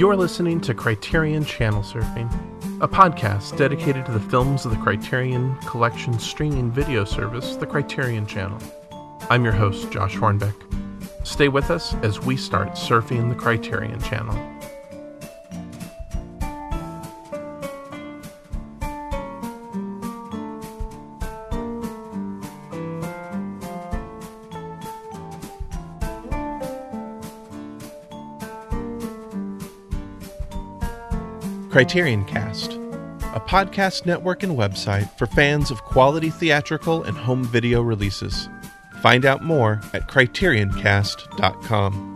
You're listening to Criterion Channel Surfing, a podcast dedicated to the films of the Criterion Collection streaming video service, the Criterion Channel. I'm your host, Josh Hornbeck. Stay with us as we start surfing the Criterion Channel. Criterion Cast, a podcast network and website for fans of quality theatrical and home video releases. Find out more at criterioncast.com.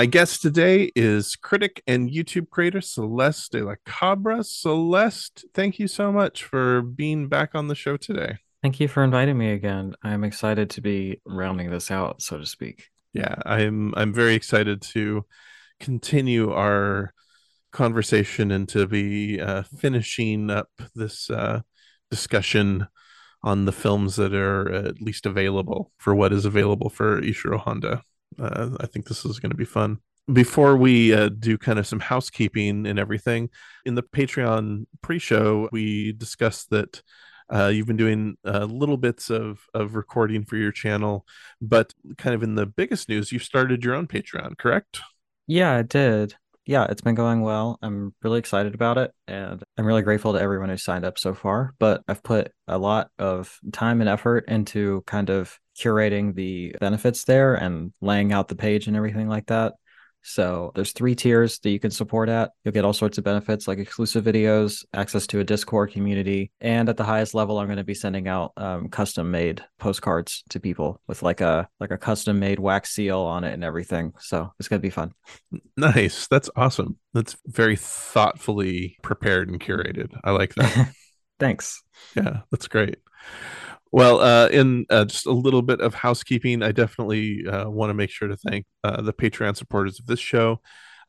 My guest today is critic and YouTube creator Celeste de la Cabra. Celeste, thank you so much for being back on the show today. Thank you for inviting me again. I'm excited to be rounding this out, so to speak. Yeah, I'm I'm very excited to continue our conversation and to be uh, finishing up this uh, discussion on the films that are at least available for what is available for Ishiro Honda. Uh, I think this is going to be fun. Before we uh, do kind of some housekeeping and everything, in the Patreon pre-show, we discussed that uh, you've been doing uh, little bits of of recording for your channel, but kind of in the biggest news, you started your own Patreon, correct? Yeah, I did. Yeah, it's been going well. I'm really excited about it, and I'm really grateful to everyone who signed up so far. But I've put a lot of time and effort into kind of curating the benefits there and laying out the page and everything like that. So there's three tiers that you can support at. You'll get all sorts of benefits like exclusive videos, access to a Discord community, and at the highest level, I'm going to be sending out um, custom made postcards to people with like a like a custom made wax seal on it and everything. So it's going to be fun. Nice. That's awesome. That's very thoughtfully prepared and curated. I like that. Thanks. Yeah, that's great. Well, uh, in uh, just a little bit of housekeeping, I definitely uh, want to make sure to thank uh, the Patreon supporters of this show.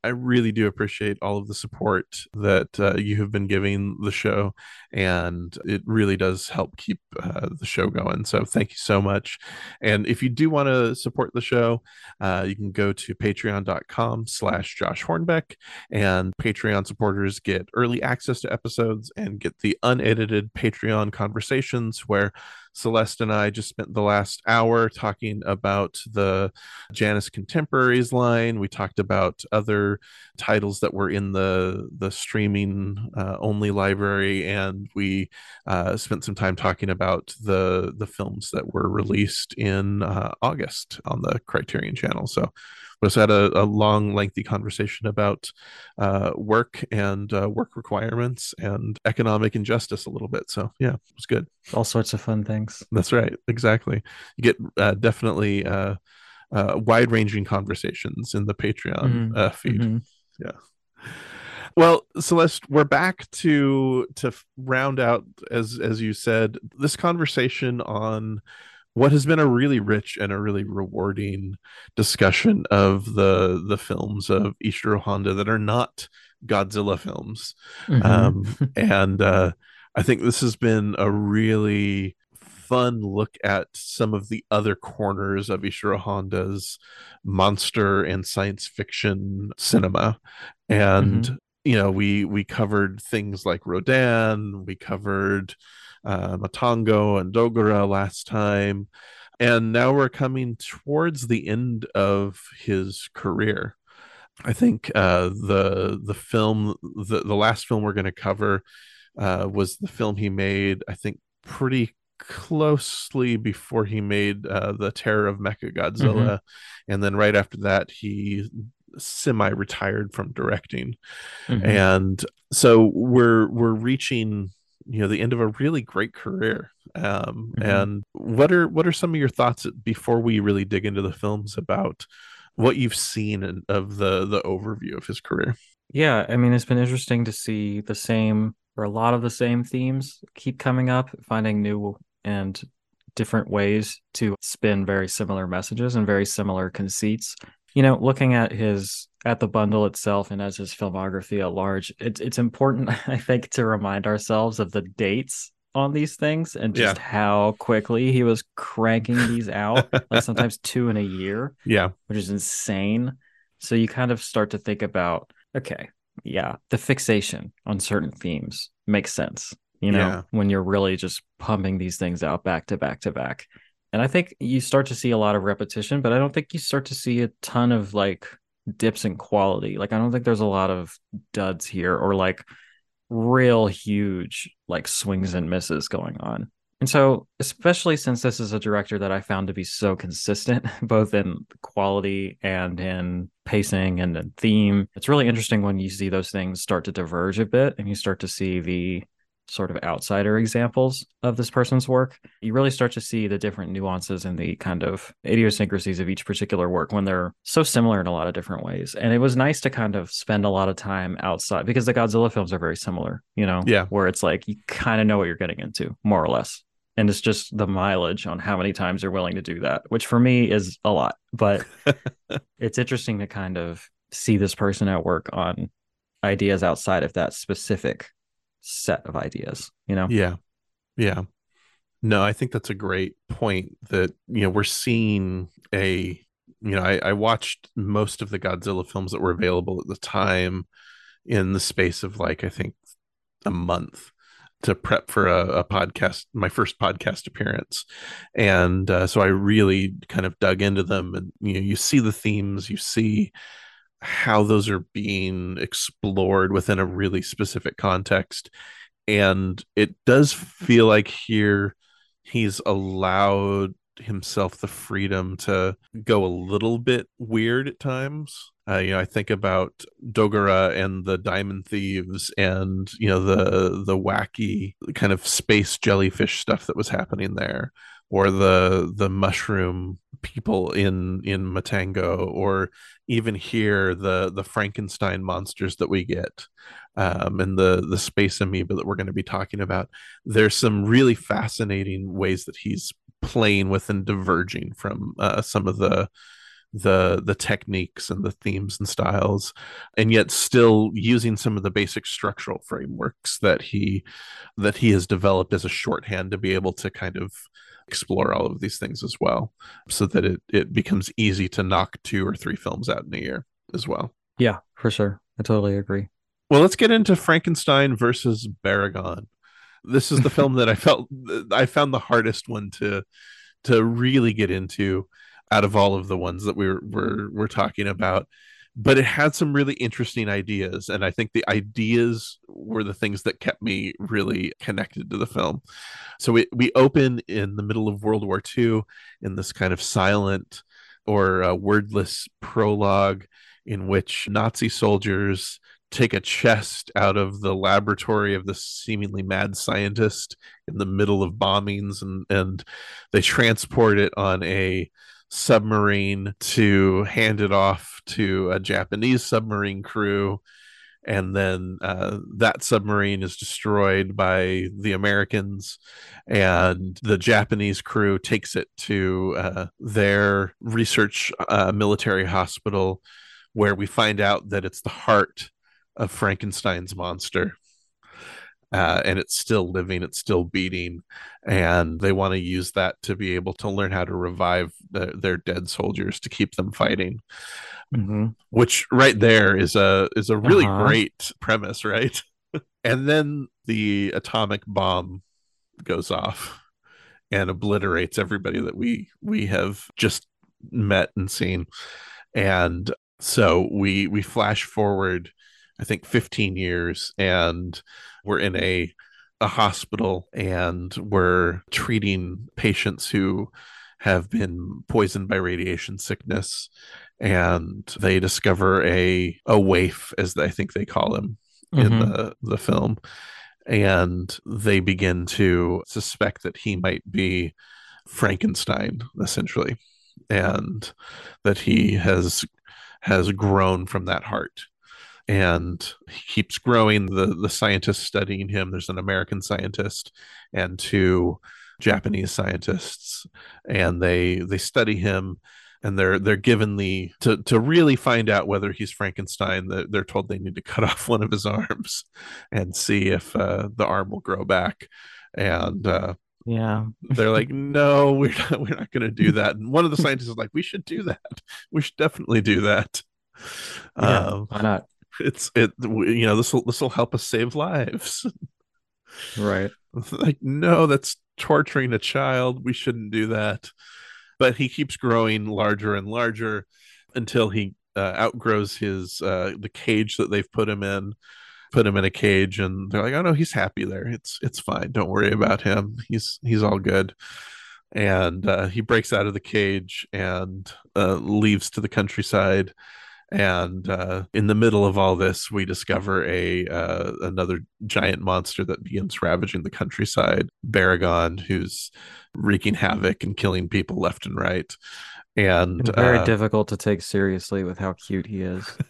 I really do appreciate all of the support that uh, you have been giving the show, and it really does help keep uh, the show going. So thank you so much. And if you do want to support the show, you can go to patreon.com slash Josh Hornbeck, and Patreon supporters get early access to episodes and get the unedited Patreon conversations where Celeste and I just spent the last hour talking about the Janus Contemporaries line. We talked about other titles that were in the the streaming uh, only library, and we uh, spent some time talking about the the films that were released in uh, August on the Criterion Channel. So was had a, a long, lengthy conversation about uh, work and uh, work requirements and economic injustice a little bit. So yeah, it was good. All sorts of fun things. That's right. Exactly. You get uh, definitely uh, uh, wide-ranging conversations in the Patreon Mhm. uh, feed. Mhm. Yeah. Well, Celeste, we're back to to round out as as you said this conversation on what has been a really rich and a really rewarding discussion of the the films of Ishiro Honda that are not Godzilla films. Mhm. Um, and uh, I think this has been a really fun look at some of the other corners of Ishiro Honda's monster and science fiction cinema. And you know, we we covered things like Rodan, we covered uh, Matango and Dogora last time, and now we're coming towards the end of his career. I think uh, the the film the the last film we're going to cover uh, was the film he made. I think pretty closely before he made uh, the Terror of Mecha Godzilla, and then right after that he semi-retired from directing. Mhm. And so we're we're reaching you know the end of a really great career. Um, Mhm. And what are what are some of your thoughts before we really dig into the films about what you've seen in, of the the overview of his career? Yeah, I mean, it's been interesting to see the same or a lot of the same themes keep coming up, finding new and different ways to spin very similar messages and very similar conceits. You know, looking at his at the bundle itself and as his filmography at large, it's it's important, I think, to remind ourselves of the dates on these things and just yeah. how quickly he was cranking these out, like sometimes two in a year. Yeah. Which is insane. So you kind of start to think about, okay, yeah, the fixation on certain themes makes sense, you know, yeah. when you're really just pumping these things out back to back to back. And I think you start to see a lot of repetition, but I don't think you start to see a ton of like dips in quality. Like I don't think there's a lot of duds here or like real huge like swings and misses going on. And so, especially since this is a director that I found to be so consistent, both in quality and in pacing and in theme, it's really interesting when you see those things start to diverge a bit and you start to see the sort of outsider examples of this person's work, you really start to see the different nuances and the kind of idiosyncrasies of each particular work when they're so similar in a lot of different ways. And it was nice to kind of spend a lot of time outside because the Godzilla films are very similar, you know, yeah, where it's like you kind of know what you're getting into, more or less. And it's just the mileage on how many times you're willing to do that, which for me is a lot. But it's interesting to kind of see this person at work on ideas outside of that specific set of ideas, you know? Yeah. Yeah. No, I think that's a great point that, you know, we're seeing a, you know, I, I watched most of the Godzilla films that were available at the time in the space of like, I think a month to prep for a, a, podcast, my first podcast appearance. And uh, so I really kind of dug into them and, you know, you see the themes, you see how those are being explored within a really specific context and it does feel like here he's allowed himself the freedom to go a little bit weird at times. Uh, you know i think about dogora and the diamond thieves and you know the the wacky kind of space jellyfish stuff that was happening there or the the mushroom people in in Matango, or even here the the Frankenstein monsters that we get, um, and the the space amoeba that we're going to be talking about. There's some really fascinating ways that he's playing with and diverging from uh, some of the the the techniques and the themes and styles and yet still using some of the basic structural frameworks that he that he has developed as a shorthand to be able to kind of explore all of these things as well so that it, it becomes easy to knock two or three films out in a year as well. Yeah, for sure. I totally agree. Well, let's get into Frankenstein versus Baragon. This is the film that I felt I found the hardest one to to really get into out of all of the ones that we were, were, were talking about but it had some really interesting ideas and i think the ideas were the things that kept me really connected to the film. So we, we open in the middle of world war ii in this kind of silent or uh, wordless prologue in which nazi soldiers take a chest out of the laboratory of the seemingly mad scientist in the middle of bombings and and they transport it on a submarine to hand it off to a Japanese submarine crew. And then uh, that submarine is destroyed by the Americans, and the Japanese crew takes it to uh, their research uh, military hospital, where we find out that it's the heart of Frankenstein's monster uh, and it's still living, it's still beating, and they want to use that to be able to learn how to revive the, their dead soldiers to keep them fighting. Mm-hmm. Which right there is a is a really uh-huh. great premise, right? and then the atomic bomb goes off and obliterates everybody that we we have just met and seen and so we we flash forward i think 15 years and we're in a a hospital and we're treating patients who have been poisoned by radiation sickness and they discover a a waif as I think they call him mm-hmm. in the the film and they begin to suspect that he might be Frankenstein essentially and that he has has grown from that heart and he keeps growing the the scientists studying him there's an american scientist and two Japanese scientists, and they they study him and they're they're given the to to really find out whether he's Frankenstein. They're told they need to cut off one of his arms and see if uh, the arm will grow back. And uh, yeah, they're like, no, we're not, we're not going to do that. And one of the scientists is like, we should do that. We should definitely do that. Yeah, um, why not? It's it. You know, this will this will help us save lives. Right. like, no, that's torturing a child. We shouldn't do that but he keeps growing larger and larger until he uh, outgrows his uh, the cage that they've put him in put him in a cage and they're like oh no he's happy there it's it's fine don't worry about him he's he's all good and uh, he breaks out of the cage and uh, leaves to the countryside and uh, in the middle of all this we discover a uh, another giant monster that begins ravaging the countryside baragon who's wreaking havoc and killing people left and right. And, and very uh, difficult to take seriously with how cute he is.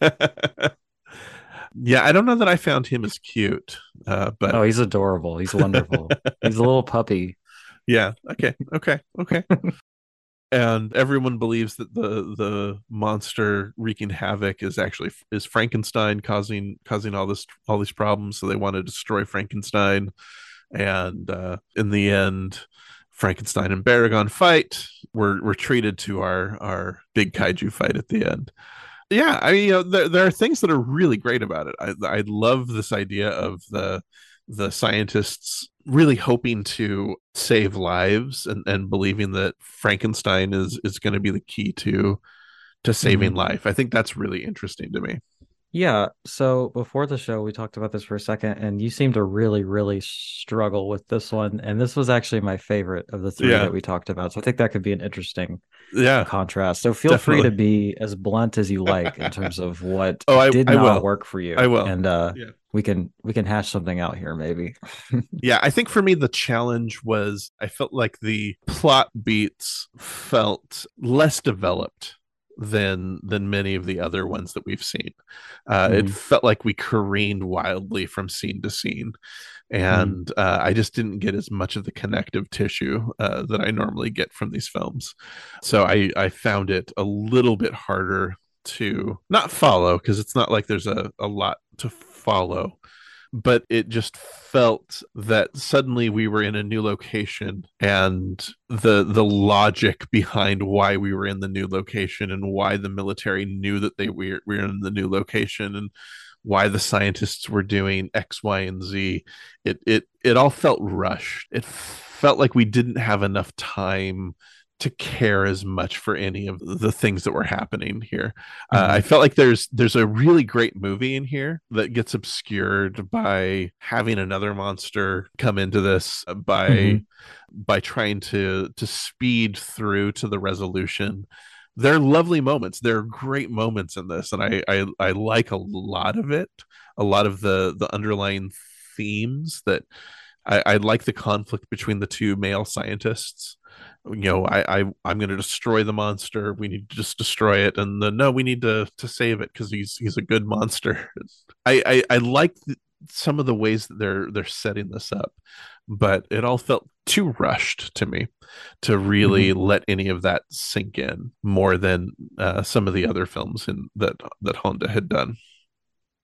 yeah, I don't know that I found him as cute, uh, but oh, he's adorable. He's wonderful. he's a little puppy. Yeah. Okay. Okay. Okay. and everyone believes that the the monster wreaking havoc is actually is Frankenstein causing causing all this all these problems. So they want to destroy Frankenstein, and uh, in the end, Frankenstein and Baragon fight. We're we're treated to our our big kaiju fight at the end. Yeah, I mean, you know, there, there are things that are really great about it. I I love this idea of the the scientists really hoping to save lives and, and believing that Frankenstein is is going to be the key to to saving mm-hmm. life. I think that's really interesting to me. Yeah. So before the show, we talked about this for a second, and you seem to really, really struggle with this one. And this was actually my favorite of the three yeah. that we talked about. So I think that could be an interesting yeah contrast. So feel Definitely. free to be as blunt as you like in terms of what oh, I, did I not will. work for you. I will. And uh yeah. We can we can hash something out here maybe. yeah, I think for me the challenge was I felt like the plot beats felt less developed than than many of the other ones that we've seen. Uh, mm. It felt like we careened wildly from scene to scene, and mm. uh, I just didn't get as much of the connective tissue uh, that I normally get from these films. So I I found it a little bit harder to not follow because it's not like there's a, a lot to follow but it just felt that suddenly we were in a new location and the the logic behind why we were in the new location and why the military knew that they were, we were in the new location and why the scientists were doing x y and z it it it all felt rushed. It felt like we didn't have enough time to care as much for any of the things that were happening here. Uh, mm-hmm. I felt like there's there's a really great movie in here that gets obscured by having another monster come into this uh, by mm-hmm. by trying to to speed through to the resolution. There are lovely moments. There are great moments in this, and I I, I like a lot of it. A lot of the the underlying themes that I, I like the conflict between the two male scientists you know i, I i'm going to destroy the monster. We need to just destroy it. And then no we need to to save it because he's he's a good monster. I i, I like some of the ways that they're they're setting this up but it all felt too rushed to me to really mm-hmm. let any of that sink in more than uh, some of the other films in that that honda had done.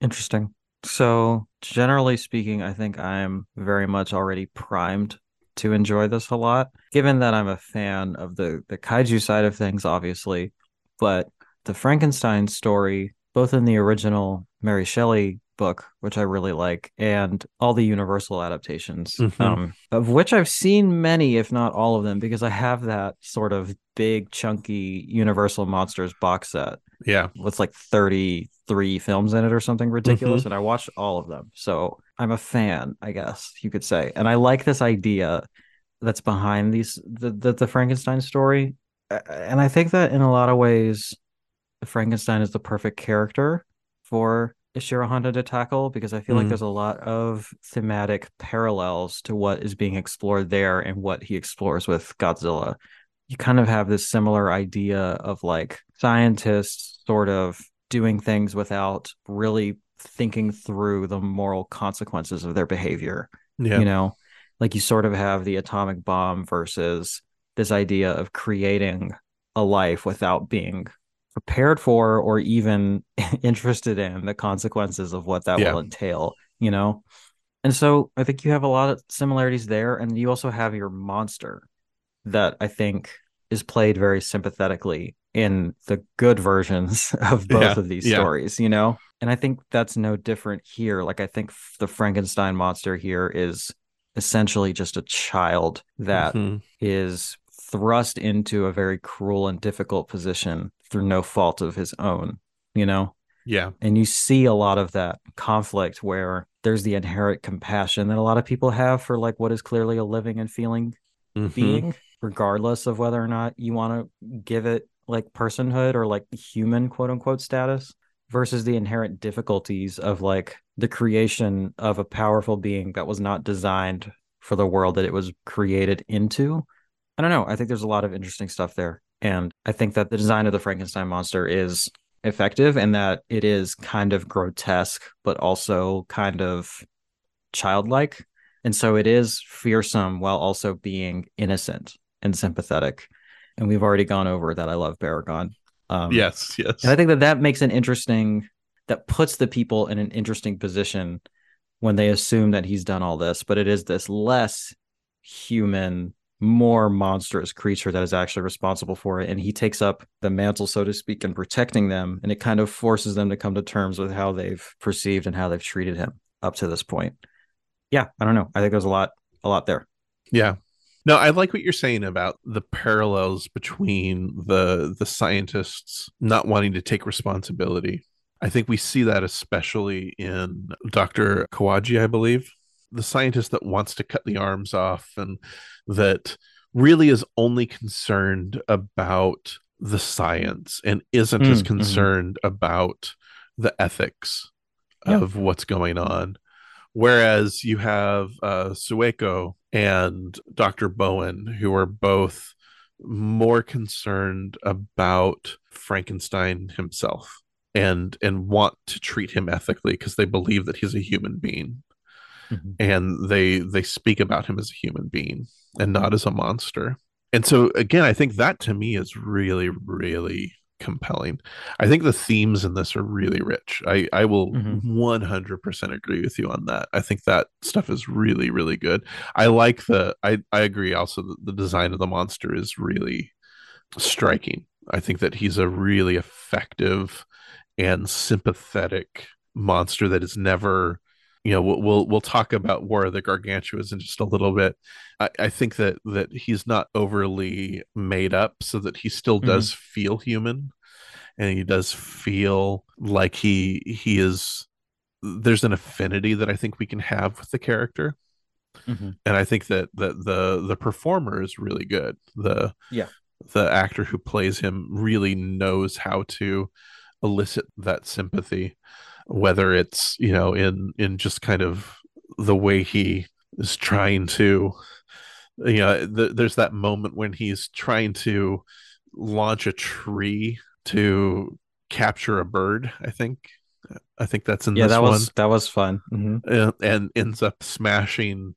Interesting. So generally speaking i think i'm very much already primed to enjoy this a lot, given that I'm a fan of the the kaiju side of things, obviously, but the Frankenstein story, both in the original Mary Shelley book, which I really like, and all the Universal adaptations, mm-hmm. um, of which I've seen many, if not all of them, because I have that sort of big, chunky Universal Monsters box set. Yeah. With like 33 films in it or something ridiculous. Mm-hmm. And I watched all of them. So I'm a fan, I guess you could say. And I like this idea that's behind these the, the, the Frankenstein story. And I think that in a lot of ways, Frankenstein is the perfect character for Ishiro Honda to tackle because I feel mm. like there's a lot of thematic parallels to what is being explored there and what he explores with Godzilla. You kind of have this similar idea of like scientists sort of doing things without really thinking through the moral consequences of their behavior. Yeah. You know, like you sort of have the atomic bomb versus this idea of creating a life without being prepared for or even interested in the consequences of what that Yeah. will entail, you know? And so I think you have a lot of similarities there. And you also have your monster that I think is played very sympathetically in the good versions of both Yeah, of these yeah. stories, you know? And I think that's no different here. Like, I think the Frankenstein monster here is essentially just a child that Mhm. is thrust into a very cruel and difficult position through no fault of his own, you know? Yeah. And you see a lot of that conflict where there's the inherent compassion that a lot of people have for like what is clearly a living and feeling Mhm. being, regardless of whether or not you want to give it like personhood or like human quote unquote status, versus the inherent difficulties of like the creation of a powerful being that was not designed for the world that it was created into. I don't know. I think there's a lot of interesting stuff there. And I think that the design of the Frankenstein monster is effective and that it is kind of grotesque, but also kind of childlike. And so it is fearsome while also being innocent and sympathetic. And we've already gone over that. I love Baragon. Um, Yes. Yes. and I think that that makes an interesting, that puts the people in an interesting position when they assume that he's done all this, but it is this less human, more monstrous creature that is actually responsible for it. And he takes up the mantle, so to speak, in protecting them. And it kind of forces them to come to terms with how they've perceived and how they've treated him up to this point. Yeah, I don't know. I think there's a lot, a lot there. Yeah. No, I like what you're saying about the parallels between the the scientists not wanting to take responsibility. I think we see that especially in Dr. Kawaji, I believe, the scientist that wants to cut the arms off and that really is only concerned about the science and isn't as Mm, mhm. concerned about the ethics Yeah. of what's going on. Whereas you have uh, Sueko and Dr. Bowen, who are both more concerned about Frankenstein himself and and want to treat him ethically because they believe that he's a human being mm-hmm. and they they speak about him as a human being and not mm-hmm. as a monster. And so again, I think that to me is really really compelling. I think the themes in this are really rich. I I will Mhm. 100% agree with you on that. I think that stuff is really really good. I like the I I agree also that the design of the monster is really striking. I think that he's a really effective and sympathetic monster that is never you know we'll we'll, we'll talk about war of the gargantuas in just a little bit. I, I think that that he's not overly made up so that he still does feel human and he does feel like he he is there's an affinity that i think we can have with the character. Mhm. and i think that that the the performer is really good. The Yeah. the actor who plays him really knows how to elicit that sympathy whether it's you know in in just kind of the way he is trying to you know th- there's that moment when he's trying to launch a tree to capture a bird i think i think that's in Yeah, that one was that was fun. Mhm. and, and ends up smashing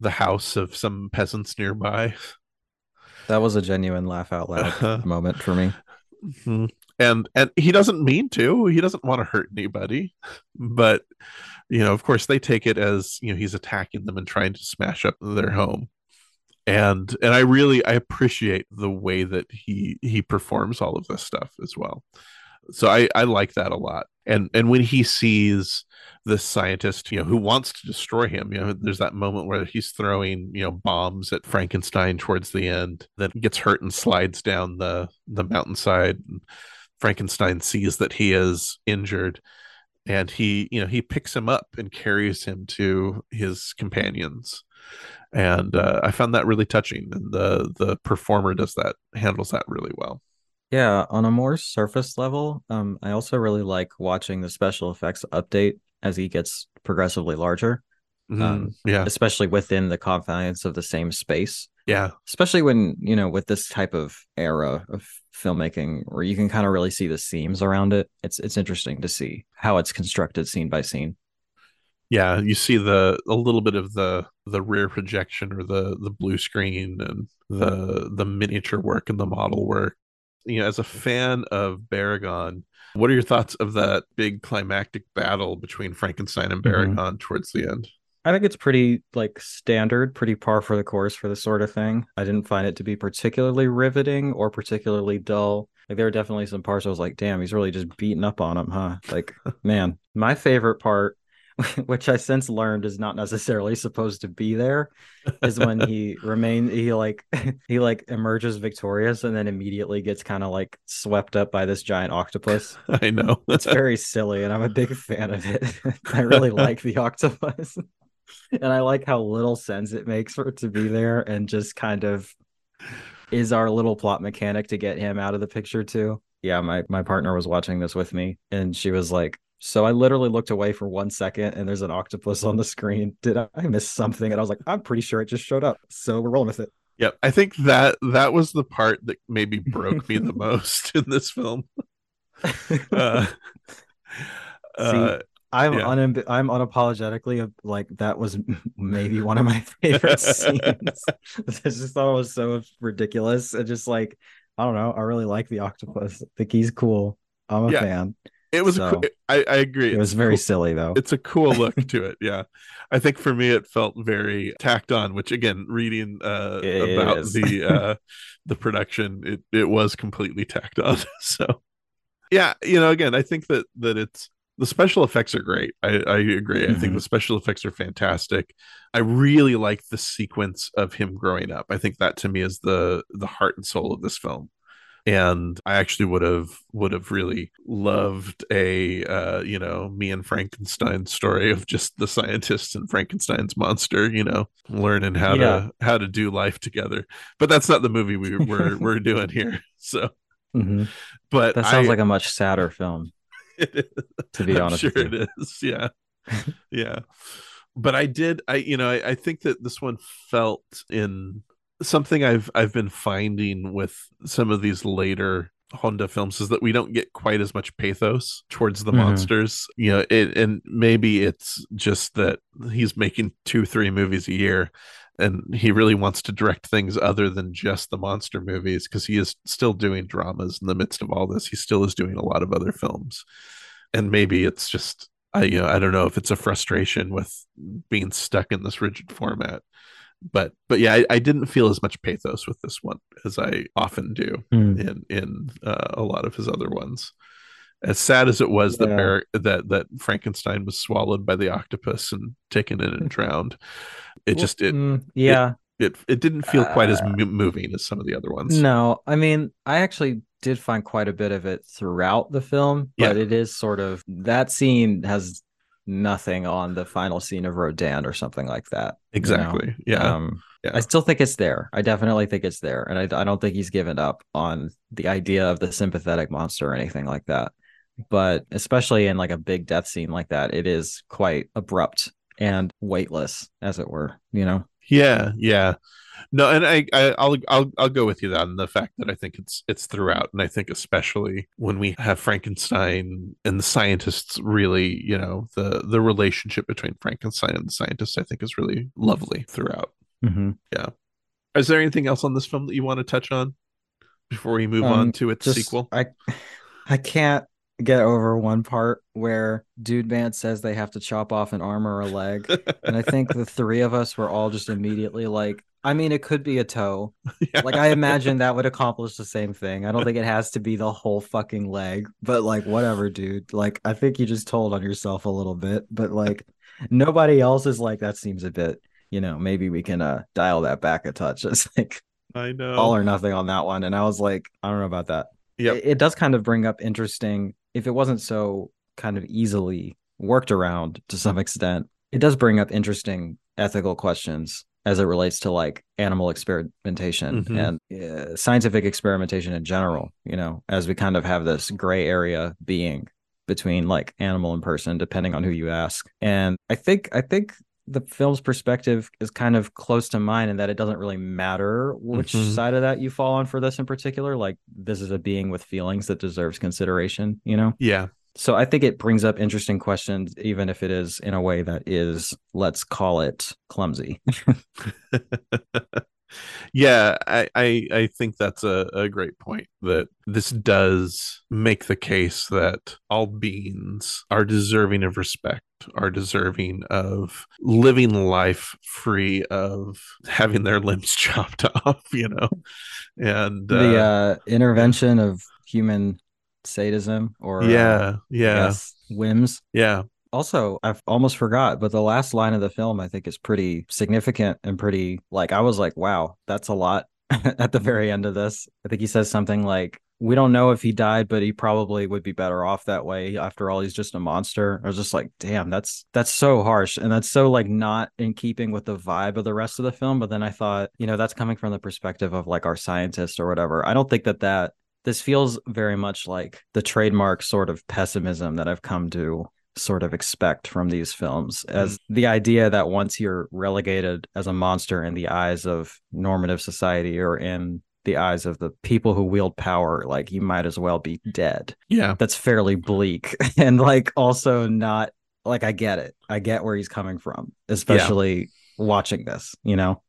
the house of some peasants nearby That was a genuine laugh out loud Uh-huh. moment for me. Mhm. And and he doesn't mean to. He doesn't want to hurt anybody. But you know of course they take it as you know he's attacking them and trying to smash up their home. And and i really i appreciate the way that he he performs all of this stuff as well. So i i like that a lot. And and when he sees this scientist you know who wants to destroy him you know there's that moment where he's throwing you know bombs at frankenstein towards the end then gets hurt and slides down the the mountainside. and frankenstein sees that he is injured and he you know he picks him up and carries him to his companions and uh, i found that really touching and the the performer does that handles that really well Yeah, on a more surface level, um, I also really like watching the special effects update as he gets progressively larger, Mhm. Um, yeah especially within the confines of the same space. Yeah Especially when, you know, with this type of era of filmmaking where you can kind of really see the seams around it. It's it's interesting to see how it's constructed scene by scene. yeah, you see the a little bit of the the rear projection or the the blue screen and the the miniature work and the model work. You know, as a fan of Baragon, what are your thoughts of that big climactic battle between Frankenstein and Baragon mm-hmm. towards the end? I think it's pretty like standard, pretty par for the course for this sort of thing. I didn't find it to be particularly riveting or particularly dull. Like there were definitely some parts I was like, damn, he's really just beating up on him, huh? Like, man, my favorite part, which I since learned is not necessarily supposed to be there, is when he remain he like he like emerges victorious and then immediately gets kind of like swept up by this giant octopus. I know. it's very silly and I'm a big fan of it. I really like the octopus and I like how little sense it makes for it to be there and just kind of is our little plot mechanic to get him out of the picture too. Yeah, my my partner was watching this with me and she was like, "So I literally looked away for 1 second and there's an octopus on the screen. Did I miss something?" And I was like, "I'm pretty sure it just showed up." So we're rolling with it. Yep, I think that that was the part that maybe broke me the most in this film. Uh, See, uh, I'm yeah. I'm unapologetically like that was maybe one of my favorite scenes. I just thought it was so ridiculous and just like I don't know. I really like the octopus. I think he's cool. I'm a yeah. fan. It was. So, I, I agree. It was it's very cool. silly though. It's a cool look to it. Yeah, I think for me it felt very tacked on. Which again, reading uh, about the uh, the production, it it was completely tacked on. so yeah, you know, again, I think that that it's the special effects are great. I, I agree. Mm-hmm. I think mm-hmm. the special effects are fantastic. I really like the sequence of him growing up. I think that to me is the the heart and soul of this film. And I actually would have would have really loved a uh, you know me and Frankenstein story of just the scientists and Frankenstein's monster, you know, learning how yeah. to how to do life together. But that's not the movie we, we're we're doing here. So, mm-hmm. but that sounds I, like a much sadder film to be I'm honest sure it is. Yeah. Yeah. But i did i you know I, I think that this one felt in something i've i've been finding with some of these later honda films is that we don't get quite as much pathos towards the mm-hmm. monsters. You know it, and maybe it's just that he's making two three movies a year and he really wants to direct things other than just the monster movies because he is still doing dramas in the midst of all this. He still is doing a lot of other films. And maybe it's just i you know i don't know if it's a frustration with being stuck in this rigid format. But but yeah I, I didn't feel as much pathos with this one as i often do mm. in in uh, a lot of his other ones as sad as it was yeah. that Bar- that that Frankenstein was swallowed by the octopus and taken in and drowned, it just it mm, yeah it, it, it didn't feel quite as uh, moving as some of the other ones. No, I mean I actually did find quite a bit of it throughout the film, but yeah. it is sort of that scene has nothing on the final scene of Rodan or something like that. Exactly. You know? Yeah. Um, yeah. I still think it's there. I definitely think it's there. And I, I don't think he's given up on the idea of the sympathetic monster or anything like that but especially in like a big death scene like that, it is quite abrupt and weightless, as it were. You know? Yeah, yeah. No, and I, I will I'll I'll go with you on the fact that I think it's it's throughout, and I think especially when we have Frankenstein and the scientists, really, you know, the the relationship between Frankenstein and the scientists, I think, is really lovely throughout. Mm-hmm. Yeah. Is there anything else on this film that you want to touch on before we move um, on to its just, sequel? I I can't get over one part where Dude Band says they have to chop off an arm or a leg. and I think the three of us were all just immediately like, I mean, it could be a toe. Yeah. Like, I imagine that would accomplish the same thing. I don't think it has to be the whole fucking leg, but like, whatever, dude. Like, I think you just told on yourself a little bit, but like, nobody else is like, that seems a bit, you know, maybe we can uh dial that back a touch. It's like, I know all or nothing on that one. And I was like, I don't know about that. Yeah, it, it does kind of bring up interesting if it wasn't so kind of easily worked around to some extent, it does bring up interesting ethical questions as it relates to like animal experimentation mm-hmm. and uh, scientific experimentation in general, you know, as we kind of have this gray area being between like animal and person depending on who you ask. And I think I think the film's perspective is kind of close to mine in that it doesn't really matter which mm-hmm. side of that you fall on for this in particular. Like this is a being with feelings that deserves consideration, you know? Yeah. So I think it brings up interesting questions, even if it is in a way that is, let's call it clumsy. yeah, I, I, I think that's a, a great point that this does make the case that all beings are deserving of respect, are deserving of living life free of having their limbs chopped off, you know. And the uh, uh intervention of human sadism or yeah, uh, yeah, whims. Yeah. Also, I've almost forgot, but the last line of the film I think is pretty significant and pretty like I was like, wow, that's a lot at the very end of this. I think he says something like, we don't know if he died, but he probably would be better off that way. After all, he's just a monster. I was just like, damn, that's that's so harsh. And that's so like not in keeping with the vibe of the rest of the film. But then I thought, you know, that's coming from the perspective of like our scientist or whatever. I don't think that that this feels very much like the trademark sort of pessimism that I've come to sort of expect from these films as mm. the idea that once you're relegated as a monster in the eyes of normative society or in the eyes of the people who wield power like you might as well be dead. Yeah. That's fairly bleak. And like also not like i get it. I get where he's coming from especially yeah. watching this you know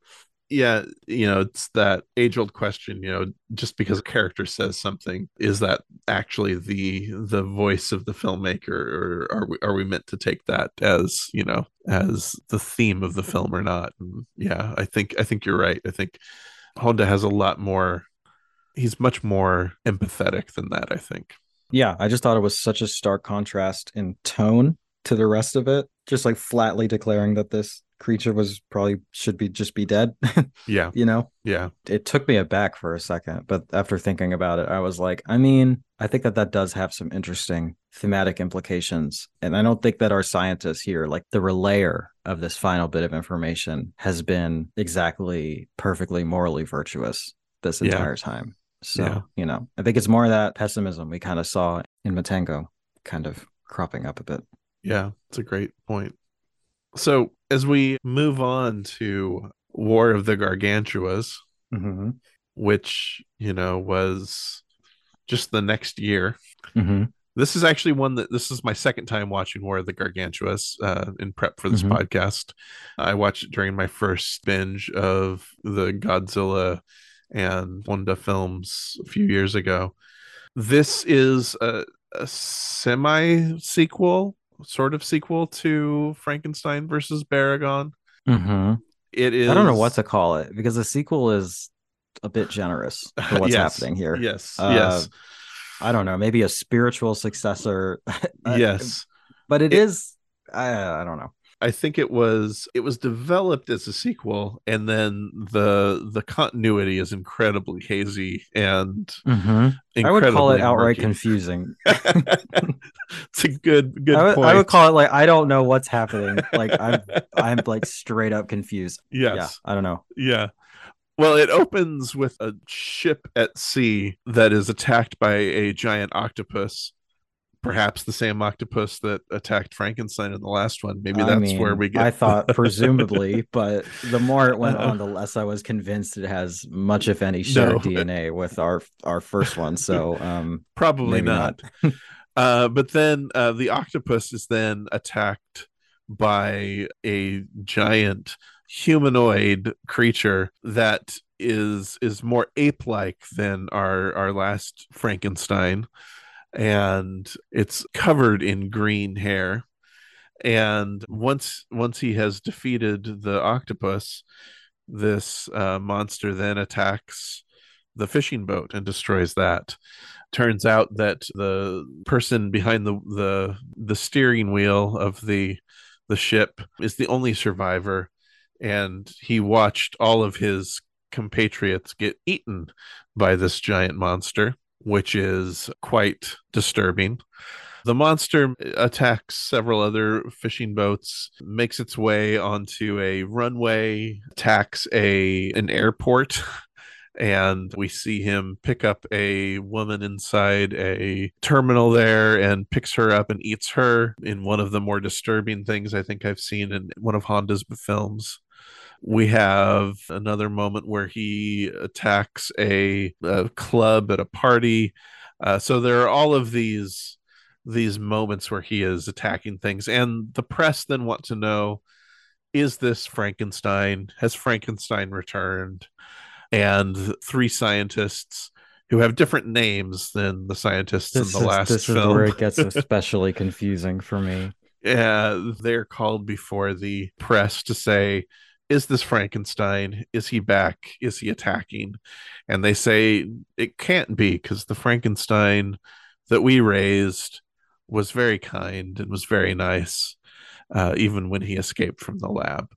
yeah you know it's that age old question you know just because a character says something is that actually the the voice of the filmmaker or are we are we meant to take that as you know as the theme of the film or not? And yeah i think i think you're right. I think honda has a lot more he's much more empathetic than that i think. Yeah i just thought it was such a stark contrast in tone to the rest of it just like flatly declaring that this creature was probably should be just be dead. yeah. You know? Yeah. It took me aback for a second, but after thinking about it, I was like, I mean, I think that that does have some interesting thematic implications. And I don't think that our scientists here, like the relayer of this final bit of information, has been exactly perfectly morally virtuous this entire yeah. time. So, yeah. you know, I think it's more of that pessimism we kind of saw in Matango kind of cropping up a bit. Yeah, it's a great point. So as we move on to War of the Gargantuas, mm-hmm. which you know was just the next year. Mm-hmm. This is actually one that this is my second time watching War of the Gargantuas uh, in prep for this mm-hmm. podcast. I watched it during my first binge of the Godzilla and Honda films a few years ago. This is a, a semi sequel sort of sequel to Frankenstein versus Baragon. Mm-hmm. It is. I don't know what to call it because the sequel is a bit generous for what's yes, happening here. Yes. Uh, yes. I don't know. Maybe a spiritual successor. yes. But it, it is. I, I don't know. I think it was it was developed as a sequel, and then the the continuity is incredibly hazy and mm-hmm. I would call it outright murky. confusing. it's a good good I would, point. I would call it like I don't know what's happening. Like I'm I'm like straight up confused. Yes. Yeah, I don't know. Yeah. Well, it opens with a ship at sea that is attacked by a giant octopus perhaps the same octopus that attacked Frankenstein in the last one. Maybe that's I mean, where we get. I thought presumably, but the more it went on, the less I was convinced it has much, if any, shared no. DNA with our our first one. So um, probably not. not. uh, but then uh, the octopus is then attacked by a giant humanoid creature that is is more ape like than our our last Frankenstein and it's covered in green hair. And once once he has defeated the octopus this uh, monster then attacks the fishing boat and destroys that. Turns out that the person behind the the the steering wheel of the the ship is the only survivor and he watched all of his compatriots get eaten by this giant monster which is quite disturbing. The monster attacks several other fishing boats, makes its way onto a runway, attacks a an airport, and we see him pick up a woman inside a terminal there and picks her up and eats her in one of the more disturbing things I think I've seen in one of Honda's films. We have another moment where he attacks a, a club at a party. Uh, so there are all of these these moments where he is attacking things and the press then want to know is this frankenstein has frankenstein returned and three scientists who have different names than the scientists this in the is, last this film. is where it gets especially confusing for me Yeah, they're called before the press to say, is this Frankenstein? Is he back? Is he attacking? And they say it can't be because the Frankenstein that we raised was very kind and was very nice, uh, even when he escaped from the lab.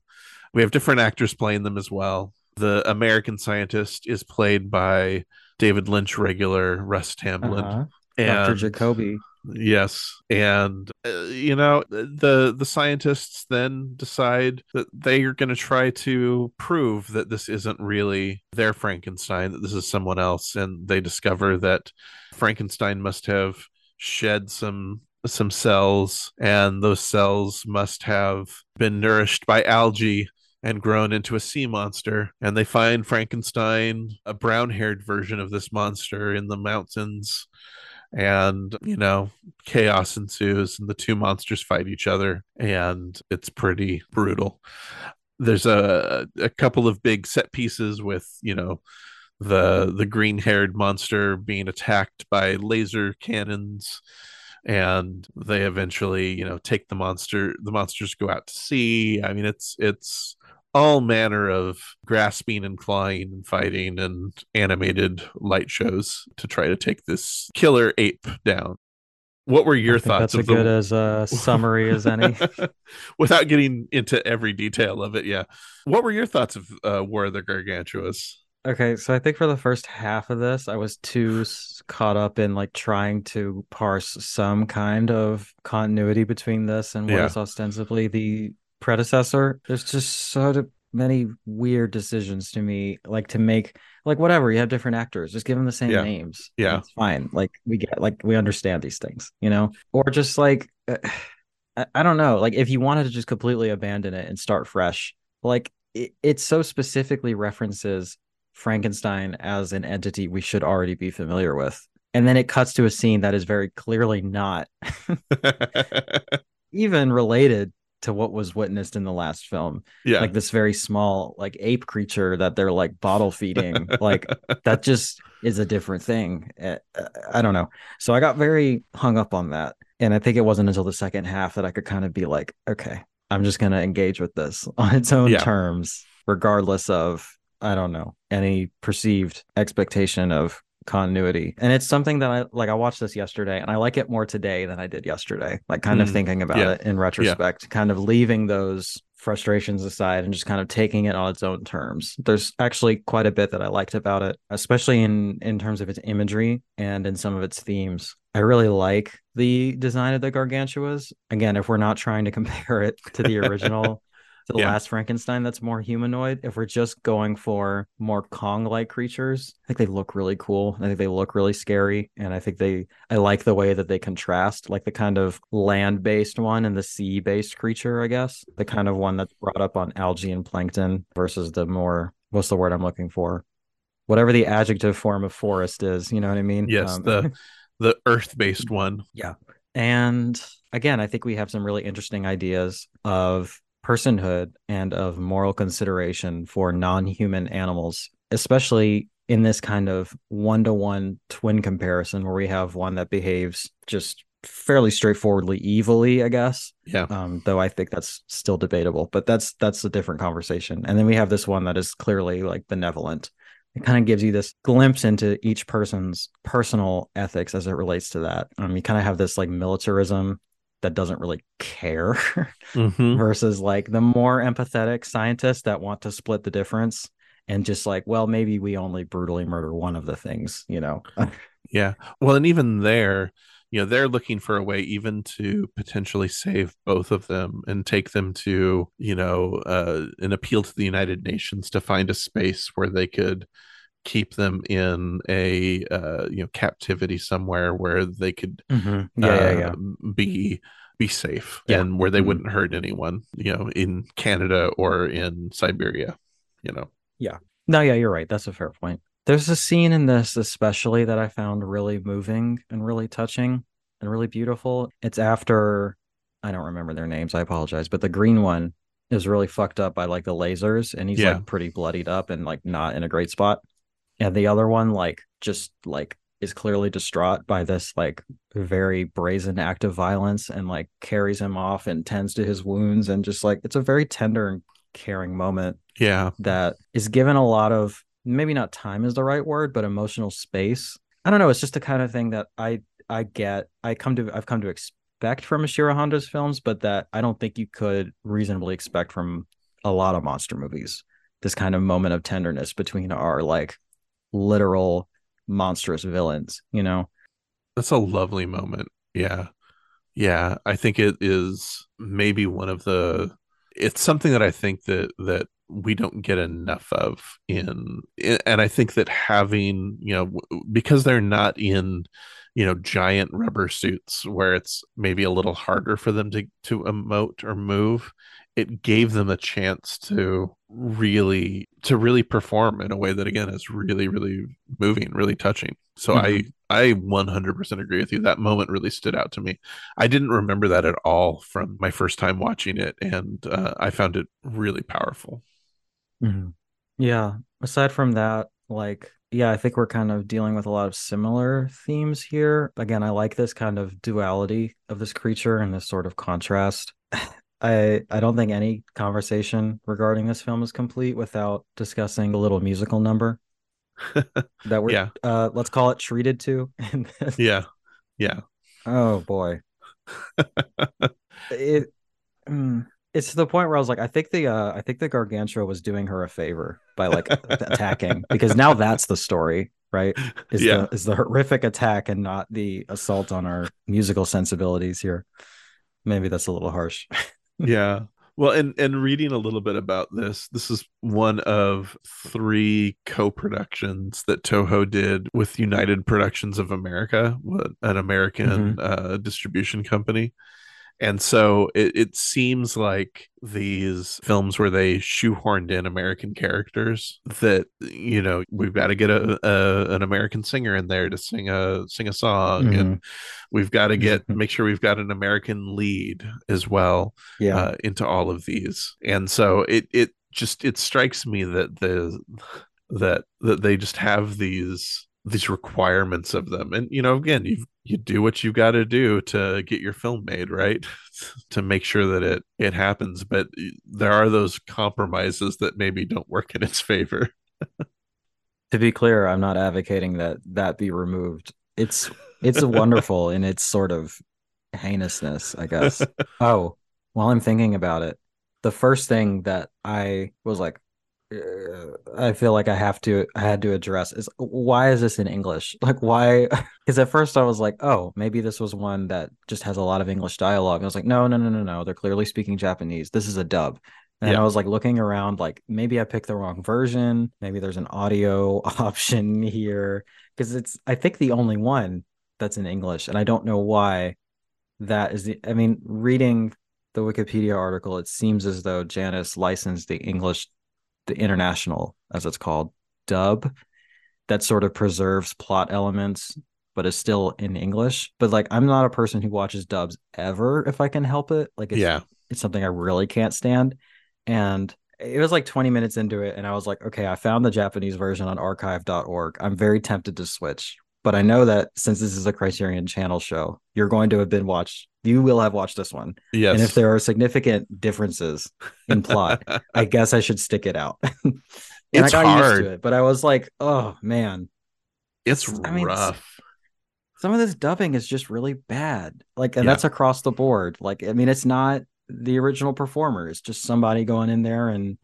We have different actors playing them as well. The American scientist is played by David Lynch regular Russ Tamblyn. uh-huh. And dr jacoby Yes, and uh, you know the the scientists then decide that they are going to try to prove that this isn't really their Frankenstein, that this is someone else, and they discover that Frankenstein must have shed some some cells, and those cells must have been nourished by algae and grown into a sea monster. And they find Frankenstein, a brown haired version of this monster, in the mountains and you know chaos ensues and the two monsters fight each other and it's pretty brutal. There's a a couple of big set pieces with you know the the green haired monster being attacked by laser cannons and they eventually you know take the monster the monsters go out to sea. I mean it's it's all manner of grasping and clawing and fighting and animated light shows to try to take this killer ape down. What were your thoughts that's as the good as a summary as any without getting into every detail of it? Yeah. What were your thoughts of uh, War of the Gargantuas? Okay, so I think for the first half of this, I was too caught up in like trying to parse some kind of continuity between this and what Yeah. is ostensibly the predecessor. There's just so many weird decisions to me, like to make like whatever. You have different actors, just give them the same Yeah. names. Yeah. it's fine. Like we get, like we understand these things, you know, or just like uh, I, I don't know, like if you wanted to just completely abandon it and start fresh, like it, it so specifically references Frankenstein as an entity we should already be familiar with. And then it cuts to a scene that is very clearly not even related to what was witnessed in the last film. yeah. Like this very small, like ape creature that they're like bottle feeding. like that just is a different thing. Uh, I don't know. So I got very hung up on that. And I think it wasn't until the second half that I could kind of be like, okay, I'm just going to engage with this on its own Yeah. terms, regardless of, I don't know, any perceived expectation of continuity. And it's something that I like. I watched this yesterday and I like it more today than I did yesterday, like kind of Mm, thinking about yeah. it in retrospect, kind of leaving those frustrations aside and just kind of taking it on its own terms. There's actually quite a bit that I liked about it, especially in in terms of its imagery and in some of its themes. I really like the design of the gargantuas. Again, if we're not trying to compare it to the original, to the Yeah. last Frankenstein that's more humanoid, if we're just going for more Kong-like creatures, I think they look really cool. I think they look really scary, and I think they I like the way that they contrast, like the kind of land-based one and the sea-based creature, I guess, the kind of one that's brought up on algae and plankton versus the more what's the word I'm looking for? Whatever the adjective form of forest is, you know what I mean? yes, Um, the the earth-based one. Yeah. And again, I think we have some really interesting ideas of personhood and of moral consideration for non human animals, especially in this kind of one to one twin comparison where we have one that behaves just fairly straightforwardly evilly, I guess. Yeah. Um, though I think that's still debatable, but that's that's a different conversation. And then we have this one that is clearly like benevolent. It kind of gives you this glimpse into each person's personal ethics as it relates to that. Um, you kind of have this like militarism that doesn't really care Mhm. versus like the more empathetic scientists that want to split the difference and just like, well, maybe we only brutally murder one of the things, you know. Yeah. Well, and even there, you know, they're looking for a way even to potentially save both of them and take them to, you know, uh, an appeal to the United Nations to find a space where they could keep them in a, uh, you know, captivity somewhere where they could Mhm. Yeah, yeah, yeah. uh, be be safe and where they Mhm. wouldn't hurt anyone, you know, in Canada or in Siberia, you know. Yeah. No, yeah, you're right. That's a fair point. There's a scene in this, especially that I found really moving and really touching. and really beautiful. It's after I don't remember their names. I apologize, but the green one is really fucked up by like the lasers, and he's Yeah. like pretty bloodied up and like not in a great spot. And the other one, like, just like is clearly distraught by this like very brazen act of violence and like carries him off and tends to his wounds and just like it's a very tender and caring moment Yeah. that is given a lot of maybe not time is the right word, but emotional space. I don't know. It's just the kind of thing that I I get. I come to I've come to expect from Ishirō Honda's films, but that I don't think you could reasonably expect from a lot of monster movies. This kind of moment of tenderness between our like literal monstrous villains. You know. That's a lovely moment. Yeah. Yeah. I think it is maybe one of the it's something that I think that that we don't get enough of in and I think that having, you know, because they're not in, you know, giant rubber suits where it's maybe a little harder for them to to emote or move, it gave them a chance to really to really perform in a way that again is really really moving, really touching. So I I 100% agree with you. That moment really stood out to me. I didn't remember that at all from my first time watching it, and uh, I found it really powerful. Mhm. Yeah. Aside from that, like, yeah, I think we're kind of dealing with a lot of similar themes here. Again, I like this kind of duality of this creature and this sort of contrast. I I don't think any conversation regarding this film is complete without discussing the little musical number that we're Yeah, uh let's call it treated to. yeah, yeah, oh boy. It mm, it's to the point where I was like, I think the uh I think the Gargantua was doing her a favor by like attacking because now that's the story, right? Is Yeah. the is the horrific attack and not the assault on our musical sensibilities here. Maybe that's a little harsh. Yeah. Well, and and reading a little bit about this, this is one of three co-productions that Toho did with United Productions of America, an American uh, distribution company. And so it, it seems like these films where they shoehorned in American characters that you know we've got to get a, a an American singer in there to sing a sing a song, and Mhm. we've got to get Mhm. make sure we've got an American lead as well Yeah. uh, into all of these. And so it it just it strikes me that the that that they just have these these requirements of them and you know again you you do what you got to do to get your film made right to make sure that it it happens but eh, there are those compromises that maybe don't work in its favor to be clear, I'm not advocating that that be removed. It's it's wonderful in its sort of heinousness, I guess. Oh, while I'm thinking about it, the first thing that I was like, I feel like I have to, I had to address is why is this in English? Like, why? Because at first I was like, oh, maybe this was one that just has a lot of English dialogue. And I was like, no, no, no, no, no. They're clearly speaking Japanese. This is a dub. And Yeah. I was like looking around, like maybe I picked the wrong version. Maybe there's an audio option here because it's, I think, the only one that's in English. And I don't know why that is the, I mean, reading the Wikipedia article, it seems as though Janus licensed the English, the international, as it's called, dub that sort of preserves plot elements, but is still in English. But like, I'm not a person who watches dubs ever if I can help it. Like, it's, yeah it's something I really can't stand. And it was like 20 minutes into it, and I was like, okay, I found the Japanese version on archive.org. I'm very tempted to switch. But I know that since this is a Criterion channel show, you're going to have been watched. You will have watched this one. yes And if there are significant differences in plot, I guess I should stick it out. and It's I got used hard. to it, but I was like, oh man, it's I mean, rough some of this dubbing is just really bad. Like, and Yeah. that's across the board. Like, I mean, it's not the original performer. It's just somebody going in there and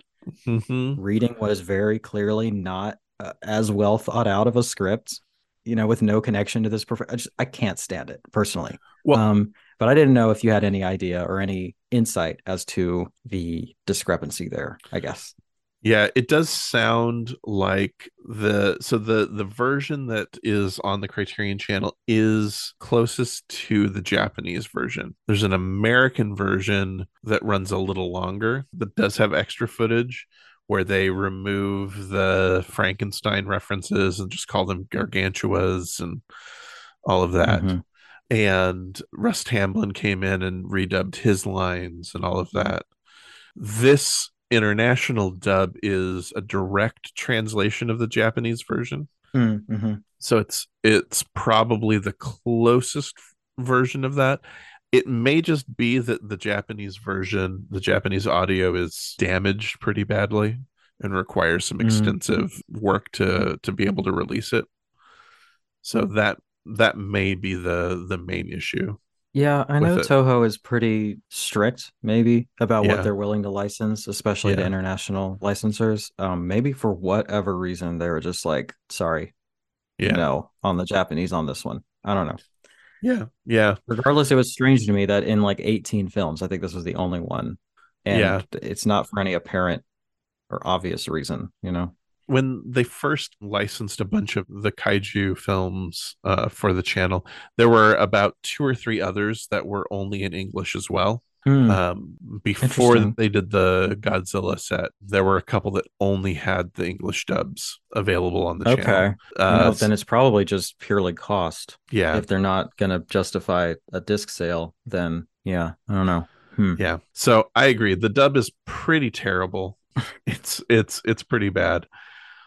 Mhm. reading what is very clearly not uh, as well thought out of a script. You know, with no connection to this. I just I can't stand it personally. Well- um, but I didn't know if you had any idea or any insight as to the discrepancy there. I guess. Yeah, it does sound like the so the the version that is on the Criterion channel is closest to the Japanese version. There's an American version that runs a little longer that does have extra footage where they remove the Frankenstein references and just call them gargantuas and all of that. Mhm. and Russ Tamblyn came in and redubbed his lines and all of that. This international dub is a direct translation of the Japanese version. Mm-hmm. So it's it's probably the closest version of that. It may just be that the Japanese version, the Japanese audio is damaged pretty badly and requires some Mm. extensive work to to be able to release it. So that that may be the the main issue. Yeah, I know. Toho is pretty strict, maybe, about Yeah. what they're willing to license, especially Yeah. international licensors. Um, maybe for whatever reason, they were just like, sorry, Yeah. no, on the Japanese on this one. I don't know. Yeah. Yeah. Regardless, it was strange to me that in like 18 films, I think this was the only one. And Yeah. it's not for any apparent or obvious reason, you know? when they first licensed a bunch of the kaiju films uh, for the channel, there were about two or three others that were only in English as well. Hmm. Um, before they did the Godzilla set, there were a couple that only had the English dubs available on the okay. channel. You Uh, know, then it's probably just purely cost. yeah, If they're not going to justify a disc sale, then yeah, I don't know. Hmm. yeah. So I agree. The dub is pretty terrible. it's it's it's pretty bad.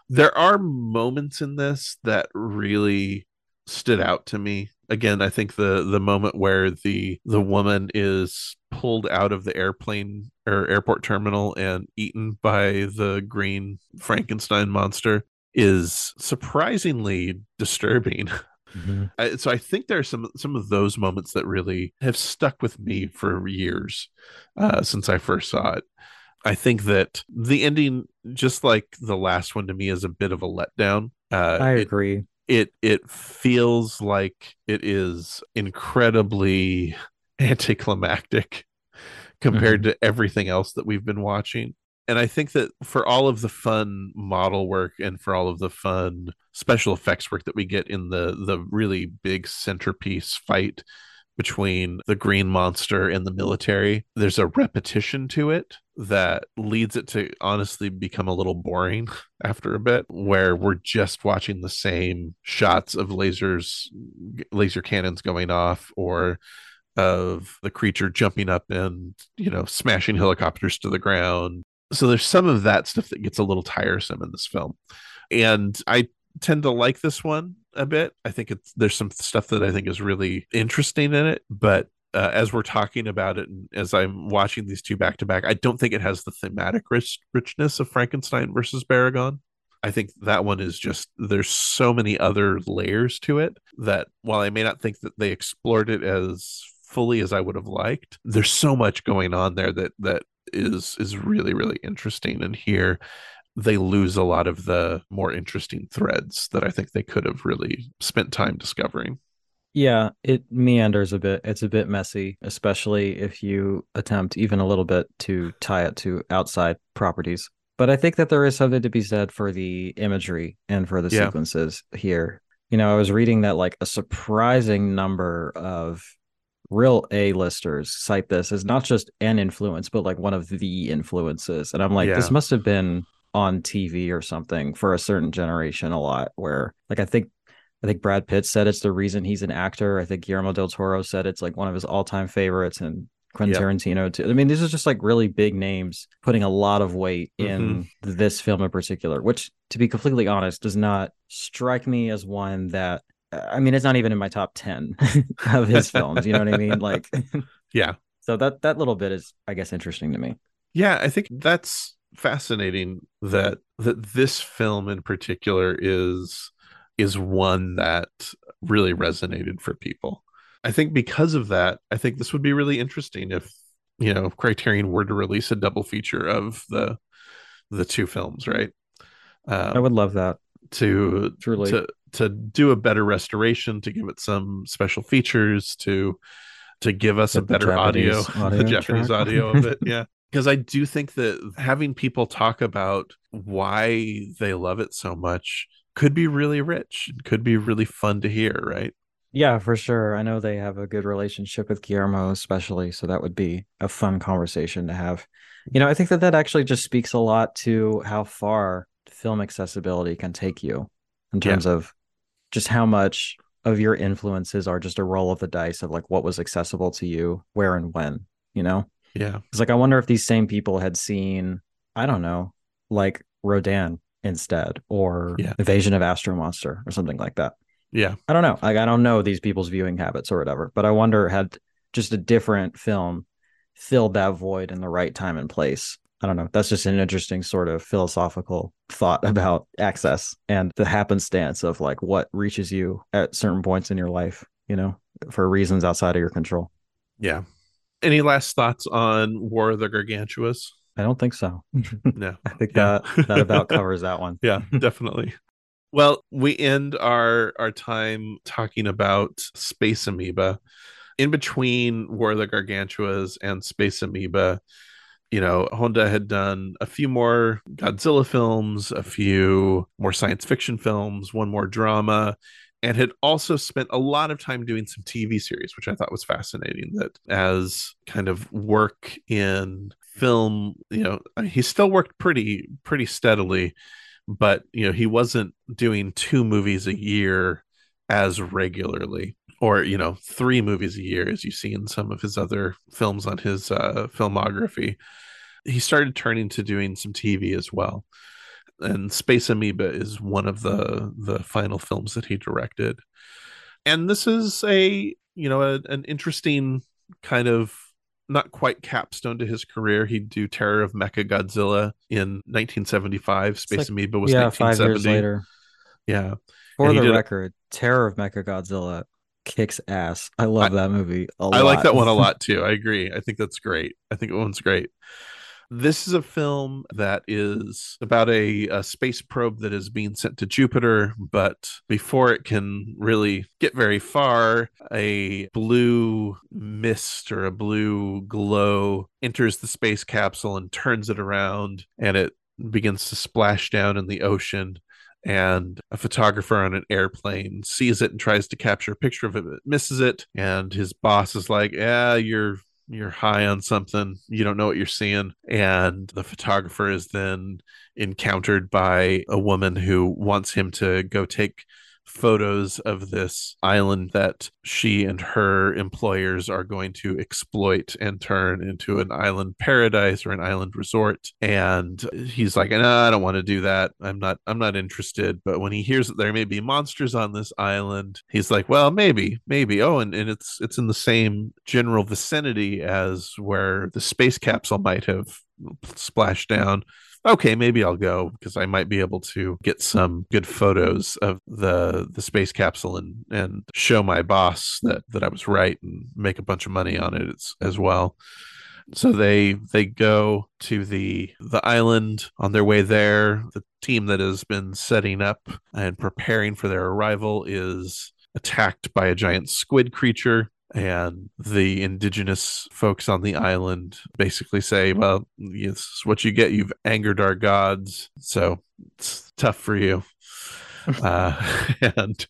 There are moments in this that really stood out to me. Again, I think the the moment where the the woman is pulled out of the airplane or airport terminal and eaten by the green Frankenstein monster is surprisingly disturbing. Mhm. I, so I think there are some some of those moments that really have stuck with me for years uh, since I first saw it. I think that the ending, just like the last one to me, is a bit of a letdown. Uh, I agree. it it it feels like it is incredibly anticlimactic compared mm-hmm. to everything else that we've been watching. And I think that for all of the fun model work and for all of the fun special effects work that we get in the the really big centerpiece fight between the green monster and the military, there's a repetition to it that leads it to honestly become a little boring after a bit, where we're just watching the same shots of lasers, laser cannons going off, or of the creature jumping up and, you know, smashing helicopters to the ground. So there's some of that stuff that gets a little tiresome in this film. And I tend to like this one a bit. I think it's there's some stuff that I think is really interesting in it, but uh, as we're talking about it and as I'm watching these two back to back, I don't think it has the thematic rich- richness of Frankenstein versus Baragon. I think that one is just there's so many other layers to it that while I may not think that they explored it as fully as I would have liked, there's so much going on there that that is is really really interesting and here they lose a lot of the more interesting threads that I think they could have really spent time discovering. Yeah, it meanders a bit. It's a bit messy, especially if you attempt even a little bit to tie it to outside properties. But I think that there is something to be said for the imagery and for the Yeah. sequences here. You know, I was reading that like a surprising number of real A-listers cite this as not just an influence, but like one of the influences. And I'm like, this must have been on TV or something for a certain generation a lot where like I think I think Brad Pitt said it's the reason he's an actor. I think Guillermo del Toro said it's like one of his all-time favorites and Quentin Yep. Tarantino too. I mean, these are just like really big names putting a lot of weight in Mm-hmm. this film in particular, which to be completely honest does not strike me as one that I mean, it's not even in my top 10 of his films, you know what I mean? Like Yeah. so that that little bit is I guess interesting to me. Yeah, I think that's fascinating that that this film in particular is is one that really resonated for people. I think because of that, I think this would be really interesting if you know Criterion were to release a double feature of the the two films, right? Um, I would love that. to Truly. to to do a better restoration, to give it some special features, to to give us a Get the better audio, Japanese the Japanese track. audio of it. Yeah. Because I do think that having people talk about why they love it so much could be really rich, could be really fun to hear, right? Yeah, for sure. I know they have a good relationship with Guillermo, especially. So that would be a fun conversation to have. You know, I think that that actually just speaks a lot to how far film accessibility can take you in Yeah. terms of just how much of your influences are just a roll of the dice of like what was accessible to you, where and when, you know? Yeah. It's like I wonder if these same people had seen, I don't know, like Rodan instead, or Yeah. Invasion of Astro Monster, or something like that. Yeah. I don't know. Like I don't know these people's viewing habits or whatever, but I wonder had just a different film filled that void in the right time and place. I don't know. That's just an interesting sort of philosophical thought about access and the happenstance of like what reaches you at certain points in your life, you know, for reasons outside of your control. Yeah. Any last thoughts on War of the Gargantuas? I don't think so. Mm-hmm. No. I think Yeah. that that about covers that one. yeah, mm-hmm. definitely. Well, we end our our time talking about Space Amoeba. In between War of the Gargantuas and Space Amoeba, you know, Honda had done a few more Godzilla films, a few more science fiction films, one more drama, and had also spent a lot of time doing some TV series, which I thought was fascinating. That as kind of work in film, you know, he still worked pretty pretty steadily, but you know, he wasn't doing two movies a year as regularly or you know three movies a year as you see in some of his other films on his uh, filmography. He started turning to doing some tv as well and space amoeba is one of the the final films that he directed. And this is a you know a, an interesting kind of not quite capstone to his career he'd do terror of mecha godzilla in 1975 space like- amoeba was yeah, five years later. yeah For And the record, Terror of Mecha Godzilla kicks ass. I love that movie a lot. I like that one a lot too. I agree. I think that's great. I think that one's great. This is a film that is about a, a space probe that is being sent to Jupiter, but before it can really get very far, a blue mist or a blue glow enters the space capsule and turns it around, and it begins to splash down in the ocean and a photographer on an airplane sees it and tries to capture a picture of it but misses it and his boss is like yeah you're you're high on something you don't know what you're seeing and the photographer is then encountered by a woman who wants him to go take photos of this island that she and her employers are going to exploit and turn into an island paradise or an island resort. And he's like no i don't want to do that. I'm not i'm not interested. But when he hears that there may be monsters on this island he's like well maybe maybe. Oh and, and it's it's in the same general vicinity as where the space capsule might have splashed down okay, maybe I'll go because I might be able to get some good photos of the the space capsule and and show my boss that that I was right and make a bunch of money on it as, as well. So they they go to the the island on their way there. The team that has been setting up and preparing for their arrival is attacked by a giant squid creature and the indigenous folks on the island basically say well this is what you get. You've angered our gods so it's tough for you. Uh, and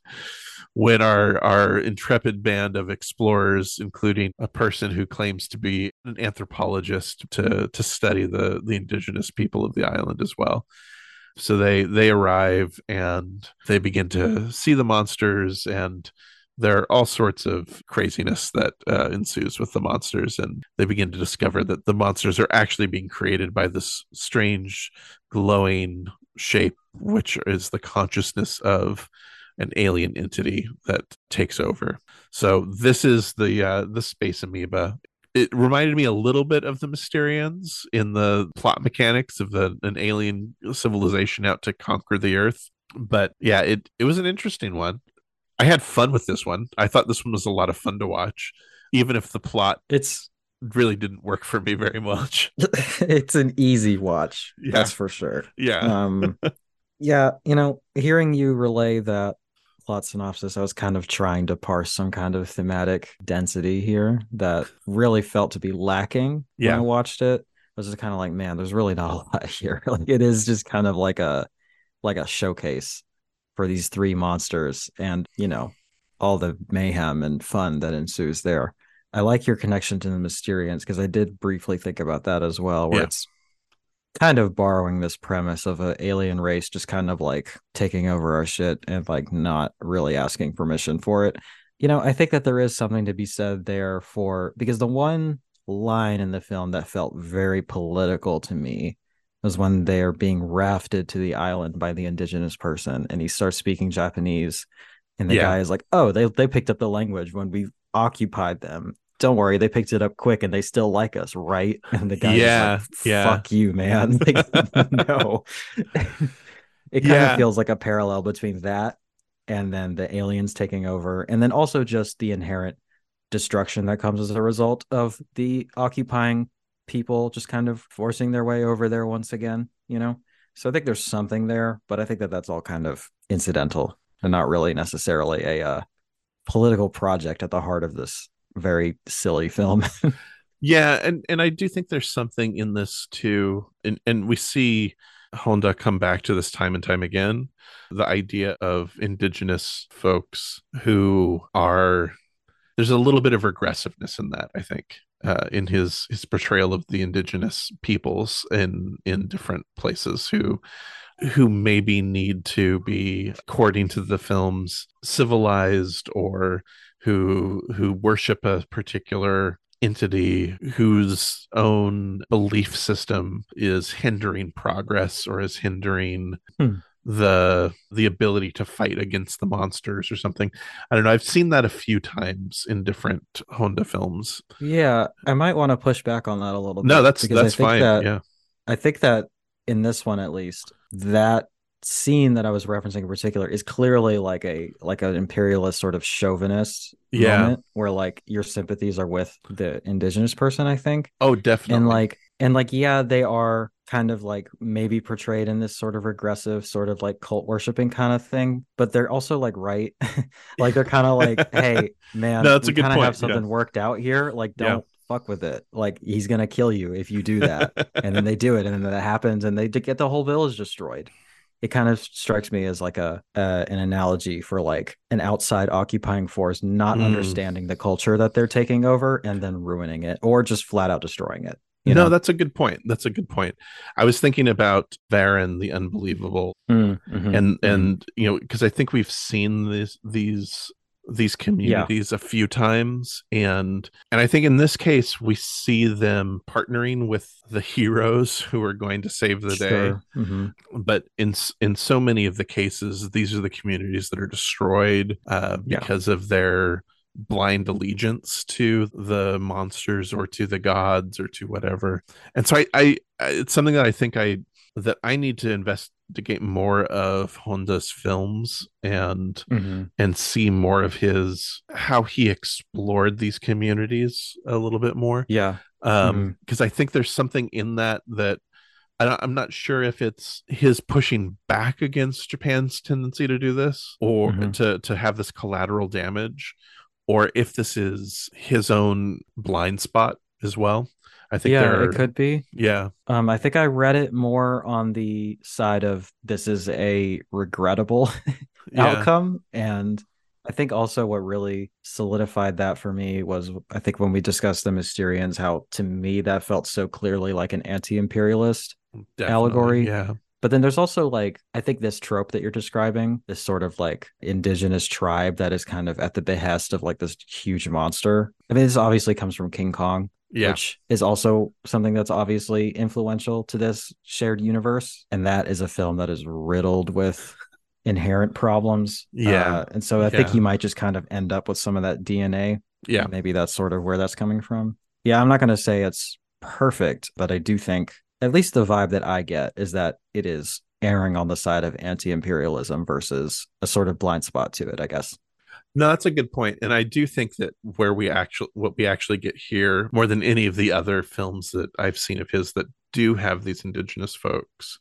when our our intrepid band of explorers including a person who claims to be an anthropologist to to study the the indigenous people of the island as well. So they they arrive and they begin to see the monsters and there are all sorts of craziness that uh, ensues with the monsters, and they begin to discover that the monsters are actually being created by this strange glowing shape, which is the consciousness of an alien entity that takes over. So this is the uh, the space amoeba. It reminded me a little bit of the Mysterians in the plot mechanics of the, an alien civilization out to conquer the Earth. But yeah, it it was an interesting one. I had fun with this one. I thought this one was a lot of fun to watch, even if the plot It's really didn't work for me very much. it's an easy watch. Yeah. That's for sure. Yeah. Um yeah, you know, hearing you relay that plot synopsis, I was kind of trying to parse some kind of thematic density here that really felt to be lacking Yeah. when I watched it. I was just kind of like, man, there's really not a lot here. Like it is just kind of like a like a showcase for these three monsters and, you know, all the mayhem and fun that ensues there. I like your connection to the Mysterians because I did briefly think about that as well, where Yeah. it's kind of borrowing this premise of an alien race just kind of like taking over our shit and like not really asking permission for it. You know, I think that there is something to be said there for because the one line in the film that felt very political to me was when they're being rafted to the island by the indigenous person and he starts speaking Japanese and the Yeah. guy is like, "Oh, they they picked up the language when we occupied them." Don't worry, they picked it up quick and they still like us, right? And the guy Yeah, like, yeah. "Fuck you, man." Like, no. it kind Yeah. of feels like a parallel between that and then the aliens taking over and then also just the inherent destruction that comes as a result of the occupying people just kind of forcing their way over there once again, you know? So I think there's something there, but I think that that's all kind of incidental and not really necessarily a uh, political project at the heart of this very silly film. Yeah, and and I do think there's something in this too, and and we see Honda come back to this time and time again. The idea of indigenous folks who are there's a little bit of regressiveness in that, I think, uh, in his his portrayal of the indigenous peoples in in different places who who maybe need to be, according to the films, civilized or who who worship a particular entity whose own belief system is hindering progress or is hindering Hmm. The the ability to fight against the monsters or something. I don't know. I've seen that a few times in different Honda films. yeah, I might want to push back on that a little No, that's I that's think fine. that yeah. I think that in this one at least, that scene that I was referencing in particular is clearly like a like an imperialist sort of chauvinist Yeah. moment where like your sympathies are with the indigenous person, I think. Oh, definitely. And like and like yeah, they are kind of like maybe portrayed in this sort of regressive, sort of like cult worshiping kind of thing, but they're also like right. like they're kind of like, hey, man, No, that's a we good kind of have yeah. something worked out here. Like, don't fuck with it. Like he's gonna kill you if you do that and then they do it and then that happens and they get the whole village destroyed it kind of strikes me as like a uh, an analogy for like an outside occupying force not Mm. understanding the culture that they're taking over and then ruining it or just flat out destroying it you no, know that's a good point. That's a good point. I was thinking about Varan the Unbelievable Mm, mhm, and mhm. and you know because i think we've seen this these these communities a few times and and i think in this case we see them partnering with the heroes who are going to save the day Sure. Mhm. but in in so many of the cases these are the communities that are destroyed uh, Yeah. because of their blind allegiance to the monsters or to the gods or to whatever and so I, I I it's something that i think i that i need to investigate more of honda's films and Mhm. and see more of his how he explored these communities a little bit more yeah um because i think there's something in that that I don't, i'm not sure if it's his pushing back against japan's tendency to do this or Mhm. to to have this collateral damage or if this is his own blind spot as well i think yeah there it could be yeah um i think i read it more on the side of this is a regrettable yeah outcome. And I think also what really solidified that for me was I think when we discussed the Mysterians, how to me that felt so clearly like an anti-imperialist. definitely, allegory. yeah But then there's also like I think this trope that you're describing, this sort of like indigenous tribe that is kind of at the behest of like this huge monster. I mean, this obviously comes from King Kong, yeah which is also something that's obviously influential to this shared universe. And that is a film that is riddled with inherent problems. Yeah. Uh, and so I think you might just kind of end up with some of that DNA. yeah Maybe that's sort of where that's coming from. Yeah, I'm not going to say it's perfect, but I do think at least the vibe that I get is that it is erring on the side of anti imperialism versus a sort of blind spot to it, I guess. No, that's a good point, and I do think that where we actually what we actually get here more than any of the other films that I've seen of his that do have these indigenous folks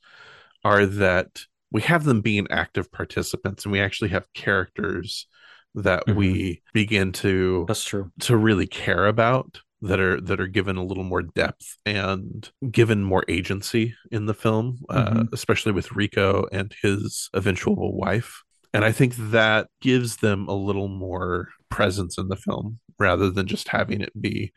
are that we have them being active participants, and we actually have characters that Mhm. we begin to That's true. to really care about that are that are given a little more depth and given more agency in the film uh, Mhm. especially with rico and his eventual wife and i think that gives them a little more presence in the film rather than just having it be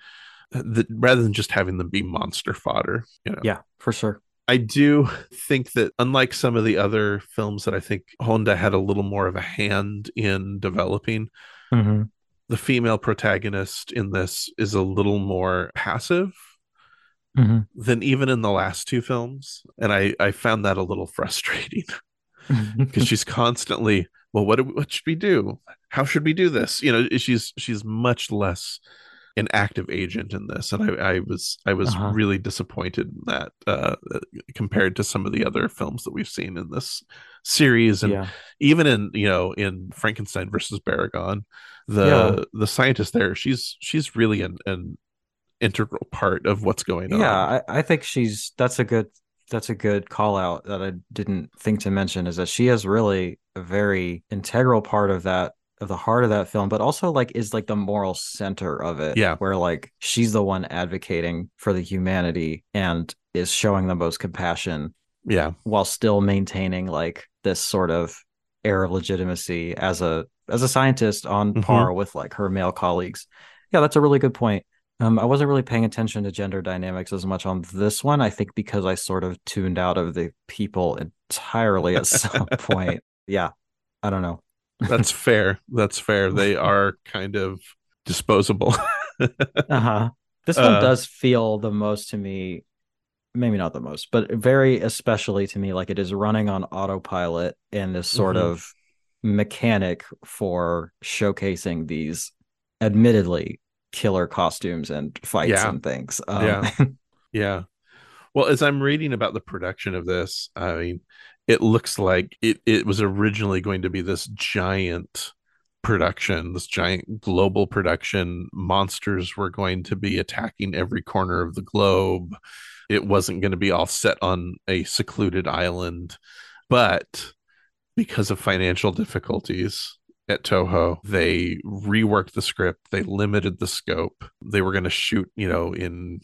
the, rather than just having them be monster fodder you know Yeah, for sure. I do think that unlike some of the other films that I think Honda had a little more of a hand in developing, mm-hmm. The female protagonist in this is a little more passive mm-hmm. than even in the last two films. And I, I found that a little frustrating because she's constantly, well, what, what should we do? How should we do this? You know, she's, she's much less an active agent in this, and I, I was I was uh-huh. really disappointed in that uh, compared to some of the other films that we've seen in this series, and yeah. even in you know in Frankenstein versus Baragon, the yeah. the scientist there, she's she's really an, an integral part of what's going on. Yeah, I, I think she's that's a good that's a good call out that I didn't think to mention is that she is really a very integral part of that of the heart of that film, but also like is like the moral center of it. Yeah. Where like she's the one advocating for the humanity and is showing the most compassion. Yeah. While still maintaining like this sort of air of legitimacy as a as a scientist on mm-hmm. par with like her male colleagues. Yeah, that's a really good point. Um, I wasn't really paying attention to gender dynamics as much on this one. I think because I sort of tuned out of the people entirely at some point. Yeah, I don't know. That's fair. That's fair. They are kind of disposable. uh-huh. This one uh, does feel the most to me, maybe not the most, but very especially to me like it is running on autopilot and this sort mm-hmm. of mechanic for showcasing these admittedly killer costumes and fights yeah. and things. Um, yeah. yeah. Well, as I'm reading about the production of this, I mean, it looks like it, it was originally going to be this giant production, this giant global production. Monsters were going to be attacking every corner of the globe. It wasn't going to be all set on a secluded island. But because of financial difficulties at Toho, they reworked the script, they limited the scope. They were going to shoot, you know, in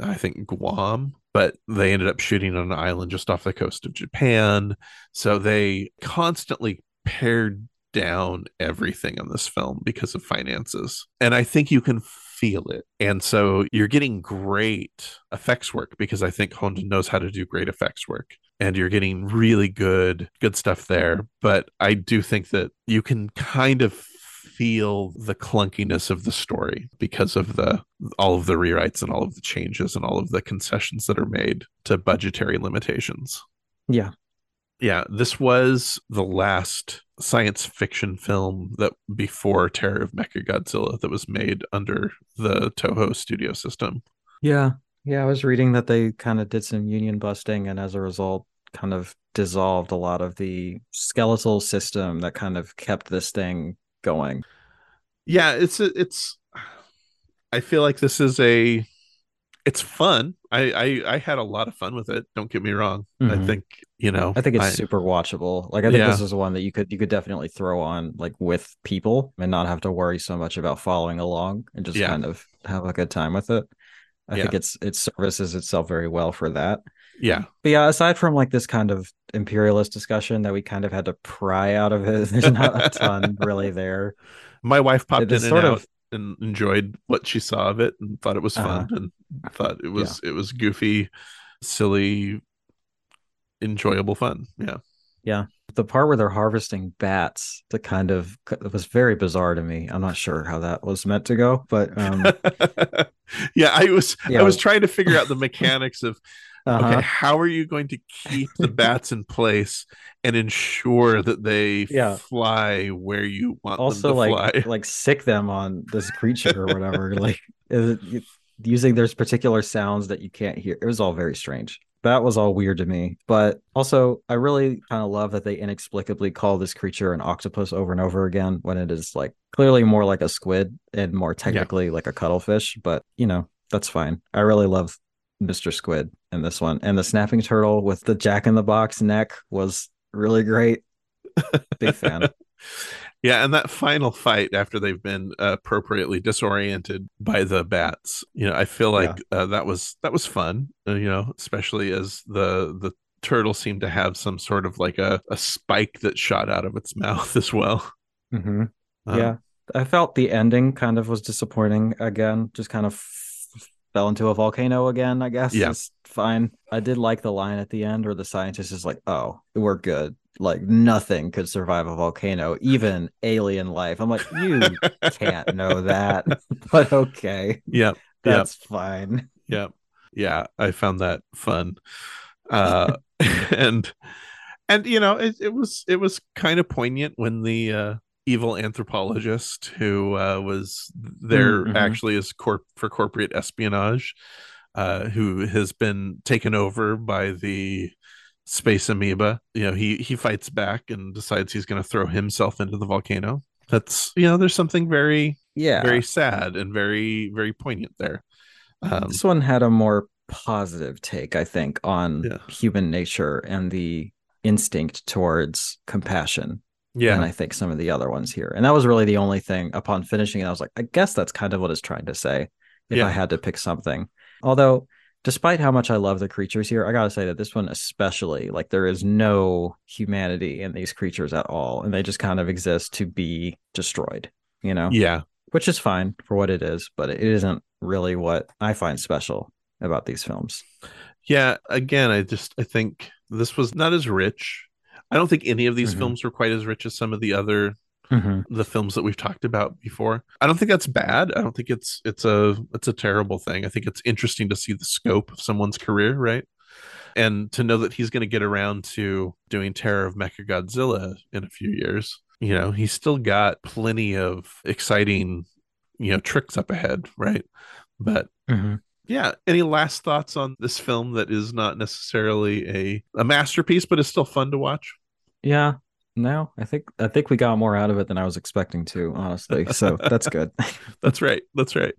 I think Guam but they ended up shooting on an island just off the coast of Japan. So they constantly pared down everything in this film because of finances. And I think you can feel it. And so you're getting great effects work because I think Honda knows how to do great effects work. And you're getting really good good stuff there, but I do think that you can kind of feel the clunkiness of the story because of the all of the rewrites and all of the changes and all of the concessions that are made to budgetary limitations. Yeah. Yeah, this was the last science fiction film that before Terror of Mechagodzilla that was made under the Toho studio system. Yeah. Yeah, I was reading that they kind of did some union busting and as a result kind of dissolved a lot of the skeletal system that kind of kept this thing going. Yeah, it's it's. I feel like this is a. It's fun. I, I I had a lot of fun with it. Don't get me wrong. Mm-hmm. I think you know. I think it's I, super watchable. Like I think yeah. this is one that you could you could definitely throw on like with people and not have to worry so much about following along and just yeah. kind of have a good time with it. I yeah. think it's it services itself very well for that. Yeah. But yeah, aside from like this kind of imperialist discussion that we kind of had to pry out of it, there's not a ton really there. My wife popped in and out of... and enjoyed what she saw of it and thought it was fun uh-huh. and thought it was yeah. it was goofy, silly, enjoyable fun. Yeah. Yeah. The part where they're harvesting bats, the kind of it was very bizarre to me. I'm not sure how that was meant to go, but um yeah, I was yeah. I was trying to figure out the mechanics of uh-huh. Okay, how are you going to keep the bats in place and ensure that they yeah. fly where you want also, them to like, fly? Like sick them on this creature or whatever. like it, using there's particular sounds that you can't hear. It was all very strange. That was all weird to me. But also, I really kind of love that they inexplicably call this creature an octopus over and over again when it is like clearly more like a squid and more technically yeah. like a cuttlefish. But you know, that's fine. I really love Mr. Squid in this one. And the snapping turtle with the jack in the box neck was really great. Big fan. Yeah, and that final fight after they've been appropriately disoriented by the bats, you know, I feel like yeah. uh, that was that was fun. Uh, you know, especially as the the turtle seemed to have some sort of like a, a spike that shot out of its mouth as well. Mm-hmm. yeah, I felt the ending kind of was disappointing again. Just kind of fell into a volcano again, I guess. Yeah. It's fine. I did like the line at the end where the scientist is like, oh, we're good. Like nothing could survive a volcano, even alien life. I'm like, you can't know that, but okay, Yeah. that's fine. Yep. Yeah. I found that fun. Uh, and, and, you know, it, it was, it was kind of poignant when the, uh, evil anthropologist who uh, was there Mhm. actually as corp for corporate espionage, uh, who has been taken over by the space amoeba. You know, he he fights back and decides he's going to throw himself into the volcano. That's you know, there's something very Yeah. very sad and very very poignant there. Um, this one had a more positive take, I think, on Yeah. human nature and the instinct towards compassion yeah, than I think some of the other ones here. And that was really the only thing upon finishing it. I was like, I guess that's kind of what it's trying to say if Yeah. I had to pick something. Although, despite how much I love the creatures here, I gotta say that this one especially, like there is no humanity in these creatures at all. And they just kind of exist to be destroyed, you know? yeah, Which is fine for what it is, but it isn't really what I find special about these films. yeah. Again, I just I think this was not as rich. I don't think any of these Mhm. films were quite as rich as some of the other Mm-hmm. the films that we've talked about before. I don't think that's bad. I don't think it's it's a it's a terrible thing. I think it's interesting to see the scope of someone's career, right? And to know that he's going to get around to doing Terror of Mechagodzilla in a few years. You know, he's still got plenty of exciting, you know, tricks up ahead, right? But Mm-hmm. yeah, any last thoughts on this film that is not necessarily a a masterpiece but is still fun to watch? Yeah. No, I think I think we got more out of it than I was expecting to, honestly. So that's good. That's right. That's right.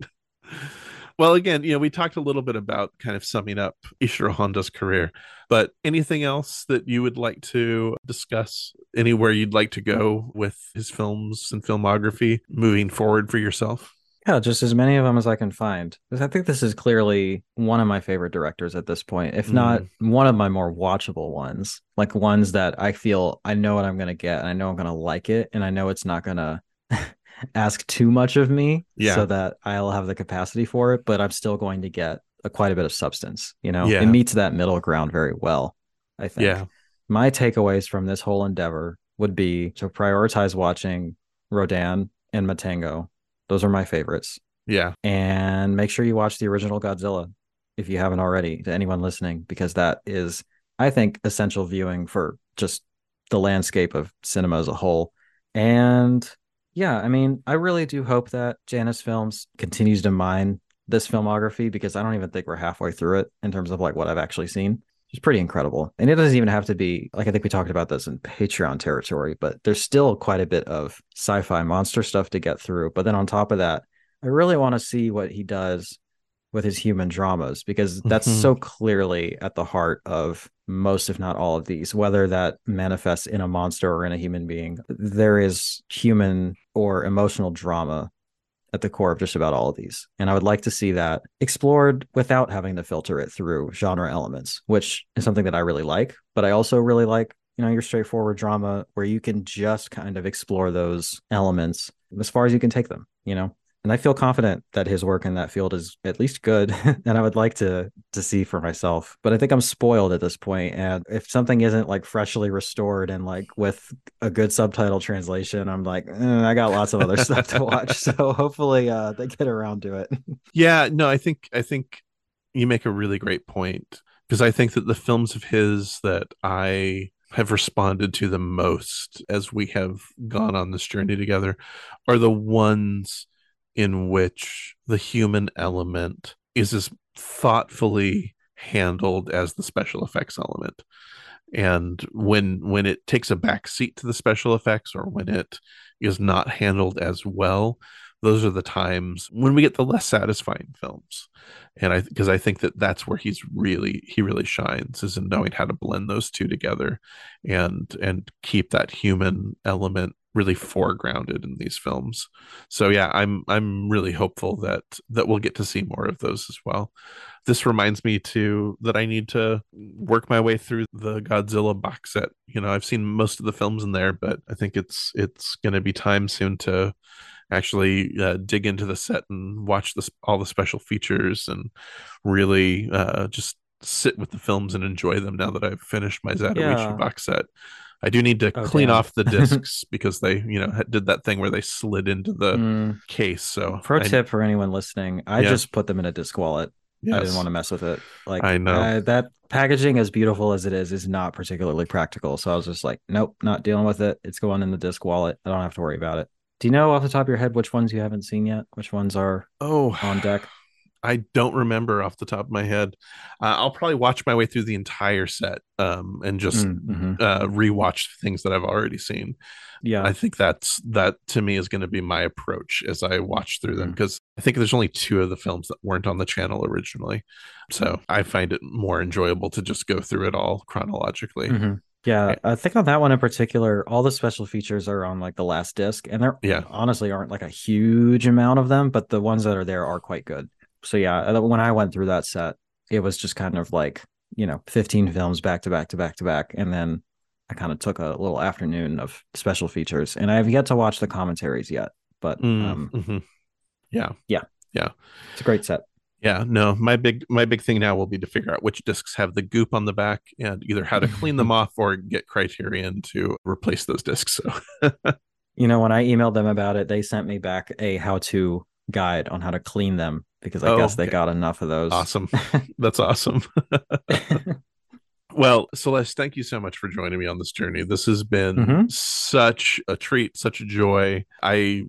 Well, again, you know, we talked a little bit about kind of summing up Ishirō Honda's career, but anything else that you would like to discuss? Anywhere you'd like to go with his films and filmography moving forward for yourself? Yeah, just as many of them as I can find. I think this is clearly one of my favorite directors at this point, if not mm. one of my more watchable ones. Like ones that I feel I know what I'm gonna get, and I know I'm gonna like it, and I know it's not gonna ask too much of me, Yeah. so that I'll have the capacity for it, but I'm still going to get a, quite a bit of substance. You know, Yeah. it meets that middle ground very well. I think. Yeah. my takeaways from this whole endeavor would be to prioritize watching Rodan and Matango. Those are my favorites. Yeah. And make sure you watch the original Godzilla if you haven't already, to anyone listening, because that is, I think, essential viewing for just the landscape of cinema as a whole. And yeah, I mean, I really do hope that Janus Films continues to mine this filmography because I don't even think we're halfway through it in terms of like what I've actually seen. It's pretty incredible. And it doesn't even have to be like I think we talked about this in Patreon territory, but there's still quite a bit of sci-fi monster stuff to get through. But then on top of that, I really want to see what he does with his human dramas because that's Mhm. so clearly at the heart of most if not all of these whether that manifests in a monster or in a human being there is human or emotional drama at the core of just about all of these. And I would like to see that explored without having to filter it through genre elements, which is something that I really like. But I also really like, you know, your straightforward drama where you can just kind of explore those elements as far as you can take them, you know? And I feel confident that his work in that field is at least good. and I would like to to see for myself. But I think I'm spoiled at this. And if something isn't like freshly restored and like with a good subtitle translation, I'm like, eh, I got lots of other stuff to watch. So hopefully uh they get around to it. Yeah, no, I think I think you make a really great point because I think that the films of his that I have responded to the most as we have gone on this journey together are the ones in which the human element is as thoughtfully handled as the special effects element. And when when it takes a back seat to the special effects or when it is not handled as well those are the times when we get the less satisfying films. And i because i think that that's where he's really he really shines is in knowing how to blend those two together and and keep that human element really foregrounded in these films so yeah i'm i'm really hopeful that that we'll get to see more of those as well this reminds me too that i need to work my way through the godzilla box set you know i've seen most of the films in there but i think it's it's going to be time soon to actually uh, dig into the set and watch this all the special features and really uh, just sit with the films and enjoy them now that I've finished my Zatoichi Yeah. box set. I do need to Oh, clean damn. off the discs because they, you know, did that thing where they slid into the Mm, case. So pro I- tip for anyone listening: I Yeah. just put them in a disc wallet. I didn't want to mess with it. Like I know. uh, that packaging, as beautiful as it is, is not particularly practical. So I was just like, nope, not dealing with it. It's going in the disc wallet. I don't have to worry about it. Do you know off the top of your head which ones you haven't seen yet? Which ones are Oh, on deck? I don't remember off the top of my head. Uh, I'll probably watch my way through the entire set um, and just Mm, mhm. uh, rewatch things that I've already seen. Yeah. I think that's that to me is going to be my approach as I watch through them because I think there's only two of the films that weren't on the channel originally, so I find it more enjoyable to just go through it all chronologically. Mhm. Yeah, I think on that one in particular, all the special features are on like the last disc, and there Yeah. honestly aren't like a huge amount of them, but the ones that are there are quite good. So yeah, uh, when I went through that set, it was just kind of like you know 15 films back to back to back to back, and then I kind of took a little afternoon of special features, and I have yet to watch the commentaries yet, but Mm, um, mhm. Yeah, it's a great set. yeah. No, my big my big thing now will be to figure out which discs have the goop on the back and either how to clean them off or get Criterion to replace those discs. So You know, when I emailed them about it, they sent me back a how-to guide on how to clean them because I Oh, guess they okay. got enough of those. awesome. That's awesome. Well, Celeste, thank you so much for joining me on this journey. This has been Mhm. such a treat, such a joy. I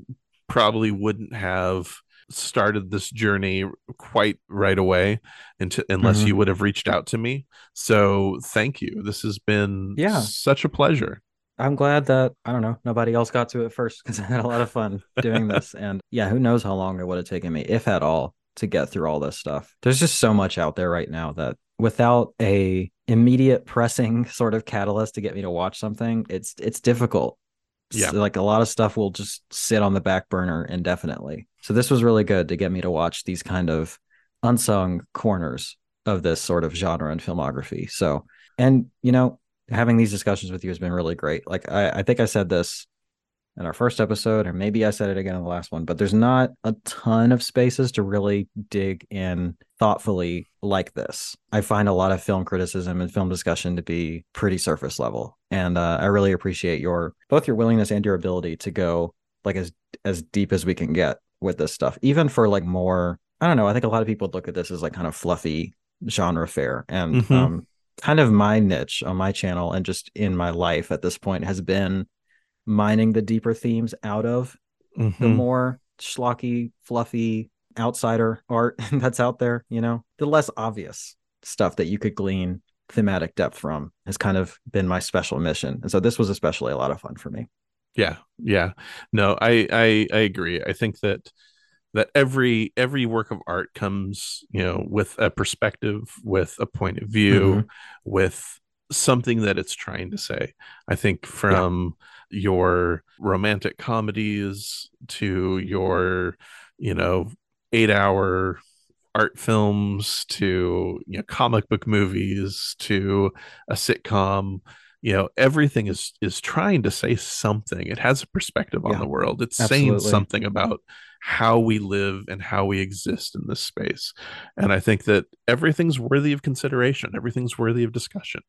probably wouldn't have started this journey quite right away into, unless Mhm. you would have reached out to me. So thank you. This has been Yeah. such a pleasure. I'm glad that I don't know nobody else got to it first because I had a lot of fun doing this. And yeah, who knows how long it would have taken me, if at all, to get through all this stuff. There's just so much out there right now that without a immediate pressing sort of catalyst to get me to watch something, it's it's difficult. Yeah. So, like a lot of stuff will just sit on the back burner indefinitely. So this was really good to get me to watch these kind of unsung corners of this sort of genre and filmography. So, and you know, having these discussions with you has been really great. Like I, I think I said this in our first episode, or maybe I said it again in the last one, but there's not a ton of spaces to really dig in thoughtfully like this. I find a lot of film criticism and film discussion to be pretty surface level. And uh, I really appreciate your both your willingness and your ability to go like as as deep as we can get with this stuff, even for like more. I don't know. I think a lot of people look at this as like kind of fluffy genre fare, and Mhm. um, kind of my niche on my channel and just in my life at this point has been mining the deeper themes out of the Mhm. more schlocky, fluffy outsider art that's out there, you know, the less obvious stuff that you could glean thematic depth from has kind of been my special mission. And so this was especially a lot of fun for me. yeah yeah no I, I i agree i think that that every every work of art comes you know with a perspective with a point of view with something that it's trying to say. I think from your romantic comedies to your you know eight hour art films to you know comic book movies to a sitcom you know everything is is trying to say something. It has a perspective on Yeah, the world. It's saying something about how we live and how we exist in this space. And i think that everything's worthy of consideration. Everything's worthy of discussion.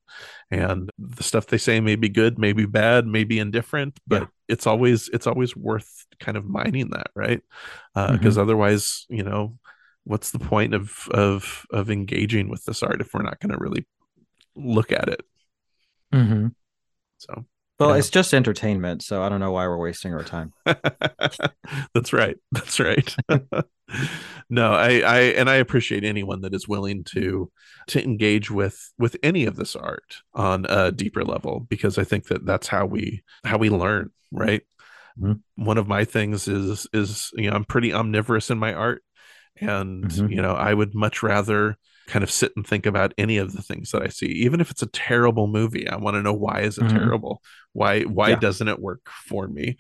And the stuff they say may be good may be bad may be indifferent but Yeah. it's always it's always worth kind of mining that right? Mm-hmm. because otherwise you know what's the point of of of engaging with this art if we're not going to really look at it Mm-hmm. so Well, Yeah. it's just entertainment, so I don't know why we're wasting our time. that's right that's right no i i and i appreciate anyone that is willing to to engage with with any of this art on a deeper level because i think that that's how we how we learn right Mhm. one of my things is is you know i'm pretty omnivorous in my art and Mhm. you know i would much rather kind of sit and think about any of the things that i see even if it's a terrible movie i want to know why is it Mhm. terrible why why Yeah. doesn't it work for me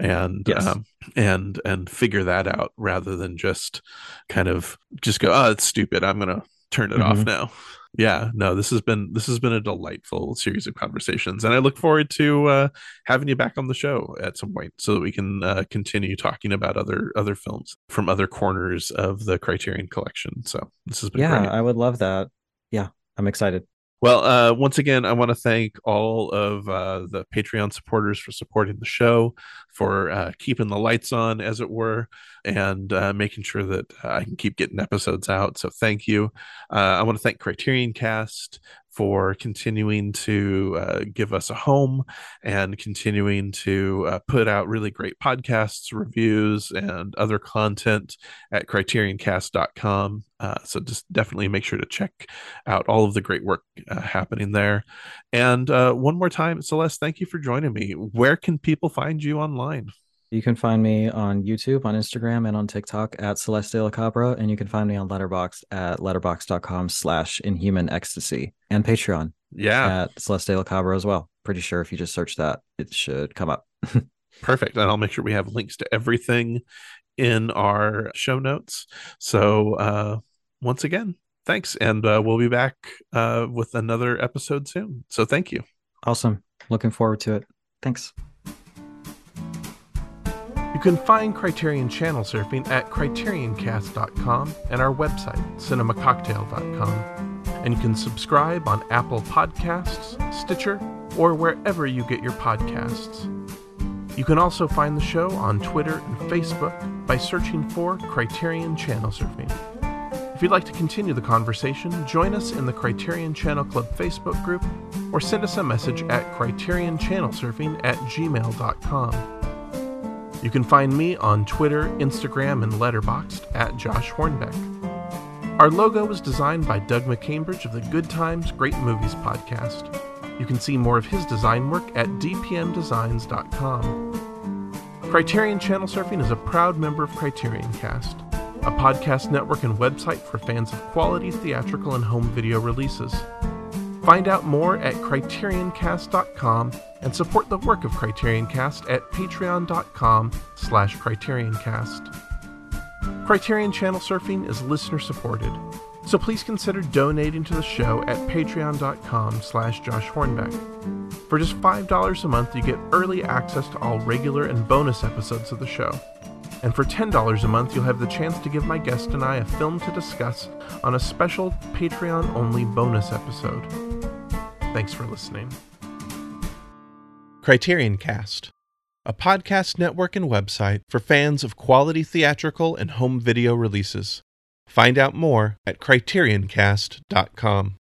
and Yes. um, and and figure that out rather than just kind of just go oh it's stupid i'm gonna turn it off Mhm. now yeah no this has been this has been a delightful series of conversations and i look forward to uh, having you back on the show at some point so that we can uh, continue talking about other other films from other corners of the criterion collection so this has been yeah great. i would love that yeah i'm excited well, uh, once again, I want to thank all of uh, the Patreon supporters for supporting the show, for uh, keeping the lights on, as it were, and uh, making sure that I can keep getting episodes out. So, thank you. Uh, I want to thank Criterion Cast for continuing to uh, give us a home and continuing to uh, put out really great podcasts, reviews, and other content at criterioncast.com. Uh, so just definitely make sure to check out all of the great work uh, happening there. And uh, one more time, Celeste, thank you for joining me. Where can people find you online? You can find me on YouTube, on Instagram, and on TikTok at Celeste Cabra, and you can find me on Letterboxd at letterboxd.com slash inhuman ecstasy and Patreon. Yeah. At Celeste Cabra as well. Pretty sure if you just search that, it should come up. Perfect. And I'll make sure we have links to everything in our show notes. So uh once again, thanks. And uh, we'll be back uh with another episode soon. So thank you. Awesome. Looking forward to it. Thanks. You can find Criterion Channel Surfing at criterioncast.com and our website, cinemacocktail.com. And you can subscribe on Apple Podcasts, Stitcher, or wherever you get your podcasts. You can also find the show on Twitter and Facebook by searching for Criterion Channel Surfing. If you'd like to continue the conversation, join us in the Criterion Channel Club Facebook group or send us a message at criterionchannelsurfing at gmail.com. You can find me on Twitter, Instagram, and Letterboxd at Josh Hornbeck. Our logo was designed by Doug McCambridge of the Good Times Great Movies podcast. You can see more of his design work at dpmdesigns.com. Criterion Channel Surfing is a proud member of Criterion Cast, a podcast network and website for fans of quality theatrical and home video releases. Find out more at criterioncast.com and support the work of CriterionCast at patreon.com slash criterioncast. Criterion Channel Surfing is listener supported, so please consider donating to the show at patreon.com slash Josh Hornbeck. For just $5 a month, you get early access to all regular and bonus episodes of the show. And for $10 a month, you'll have the chance to give my guest and I a film to discuss on a special Patreon only bonus episode. Thanks for listening. Criterion Cast, a podcast network and website for fans of quality theatrical and home video releases. Find out more at criterioncast.com.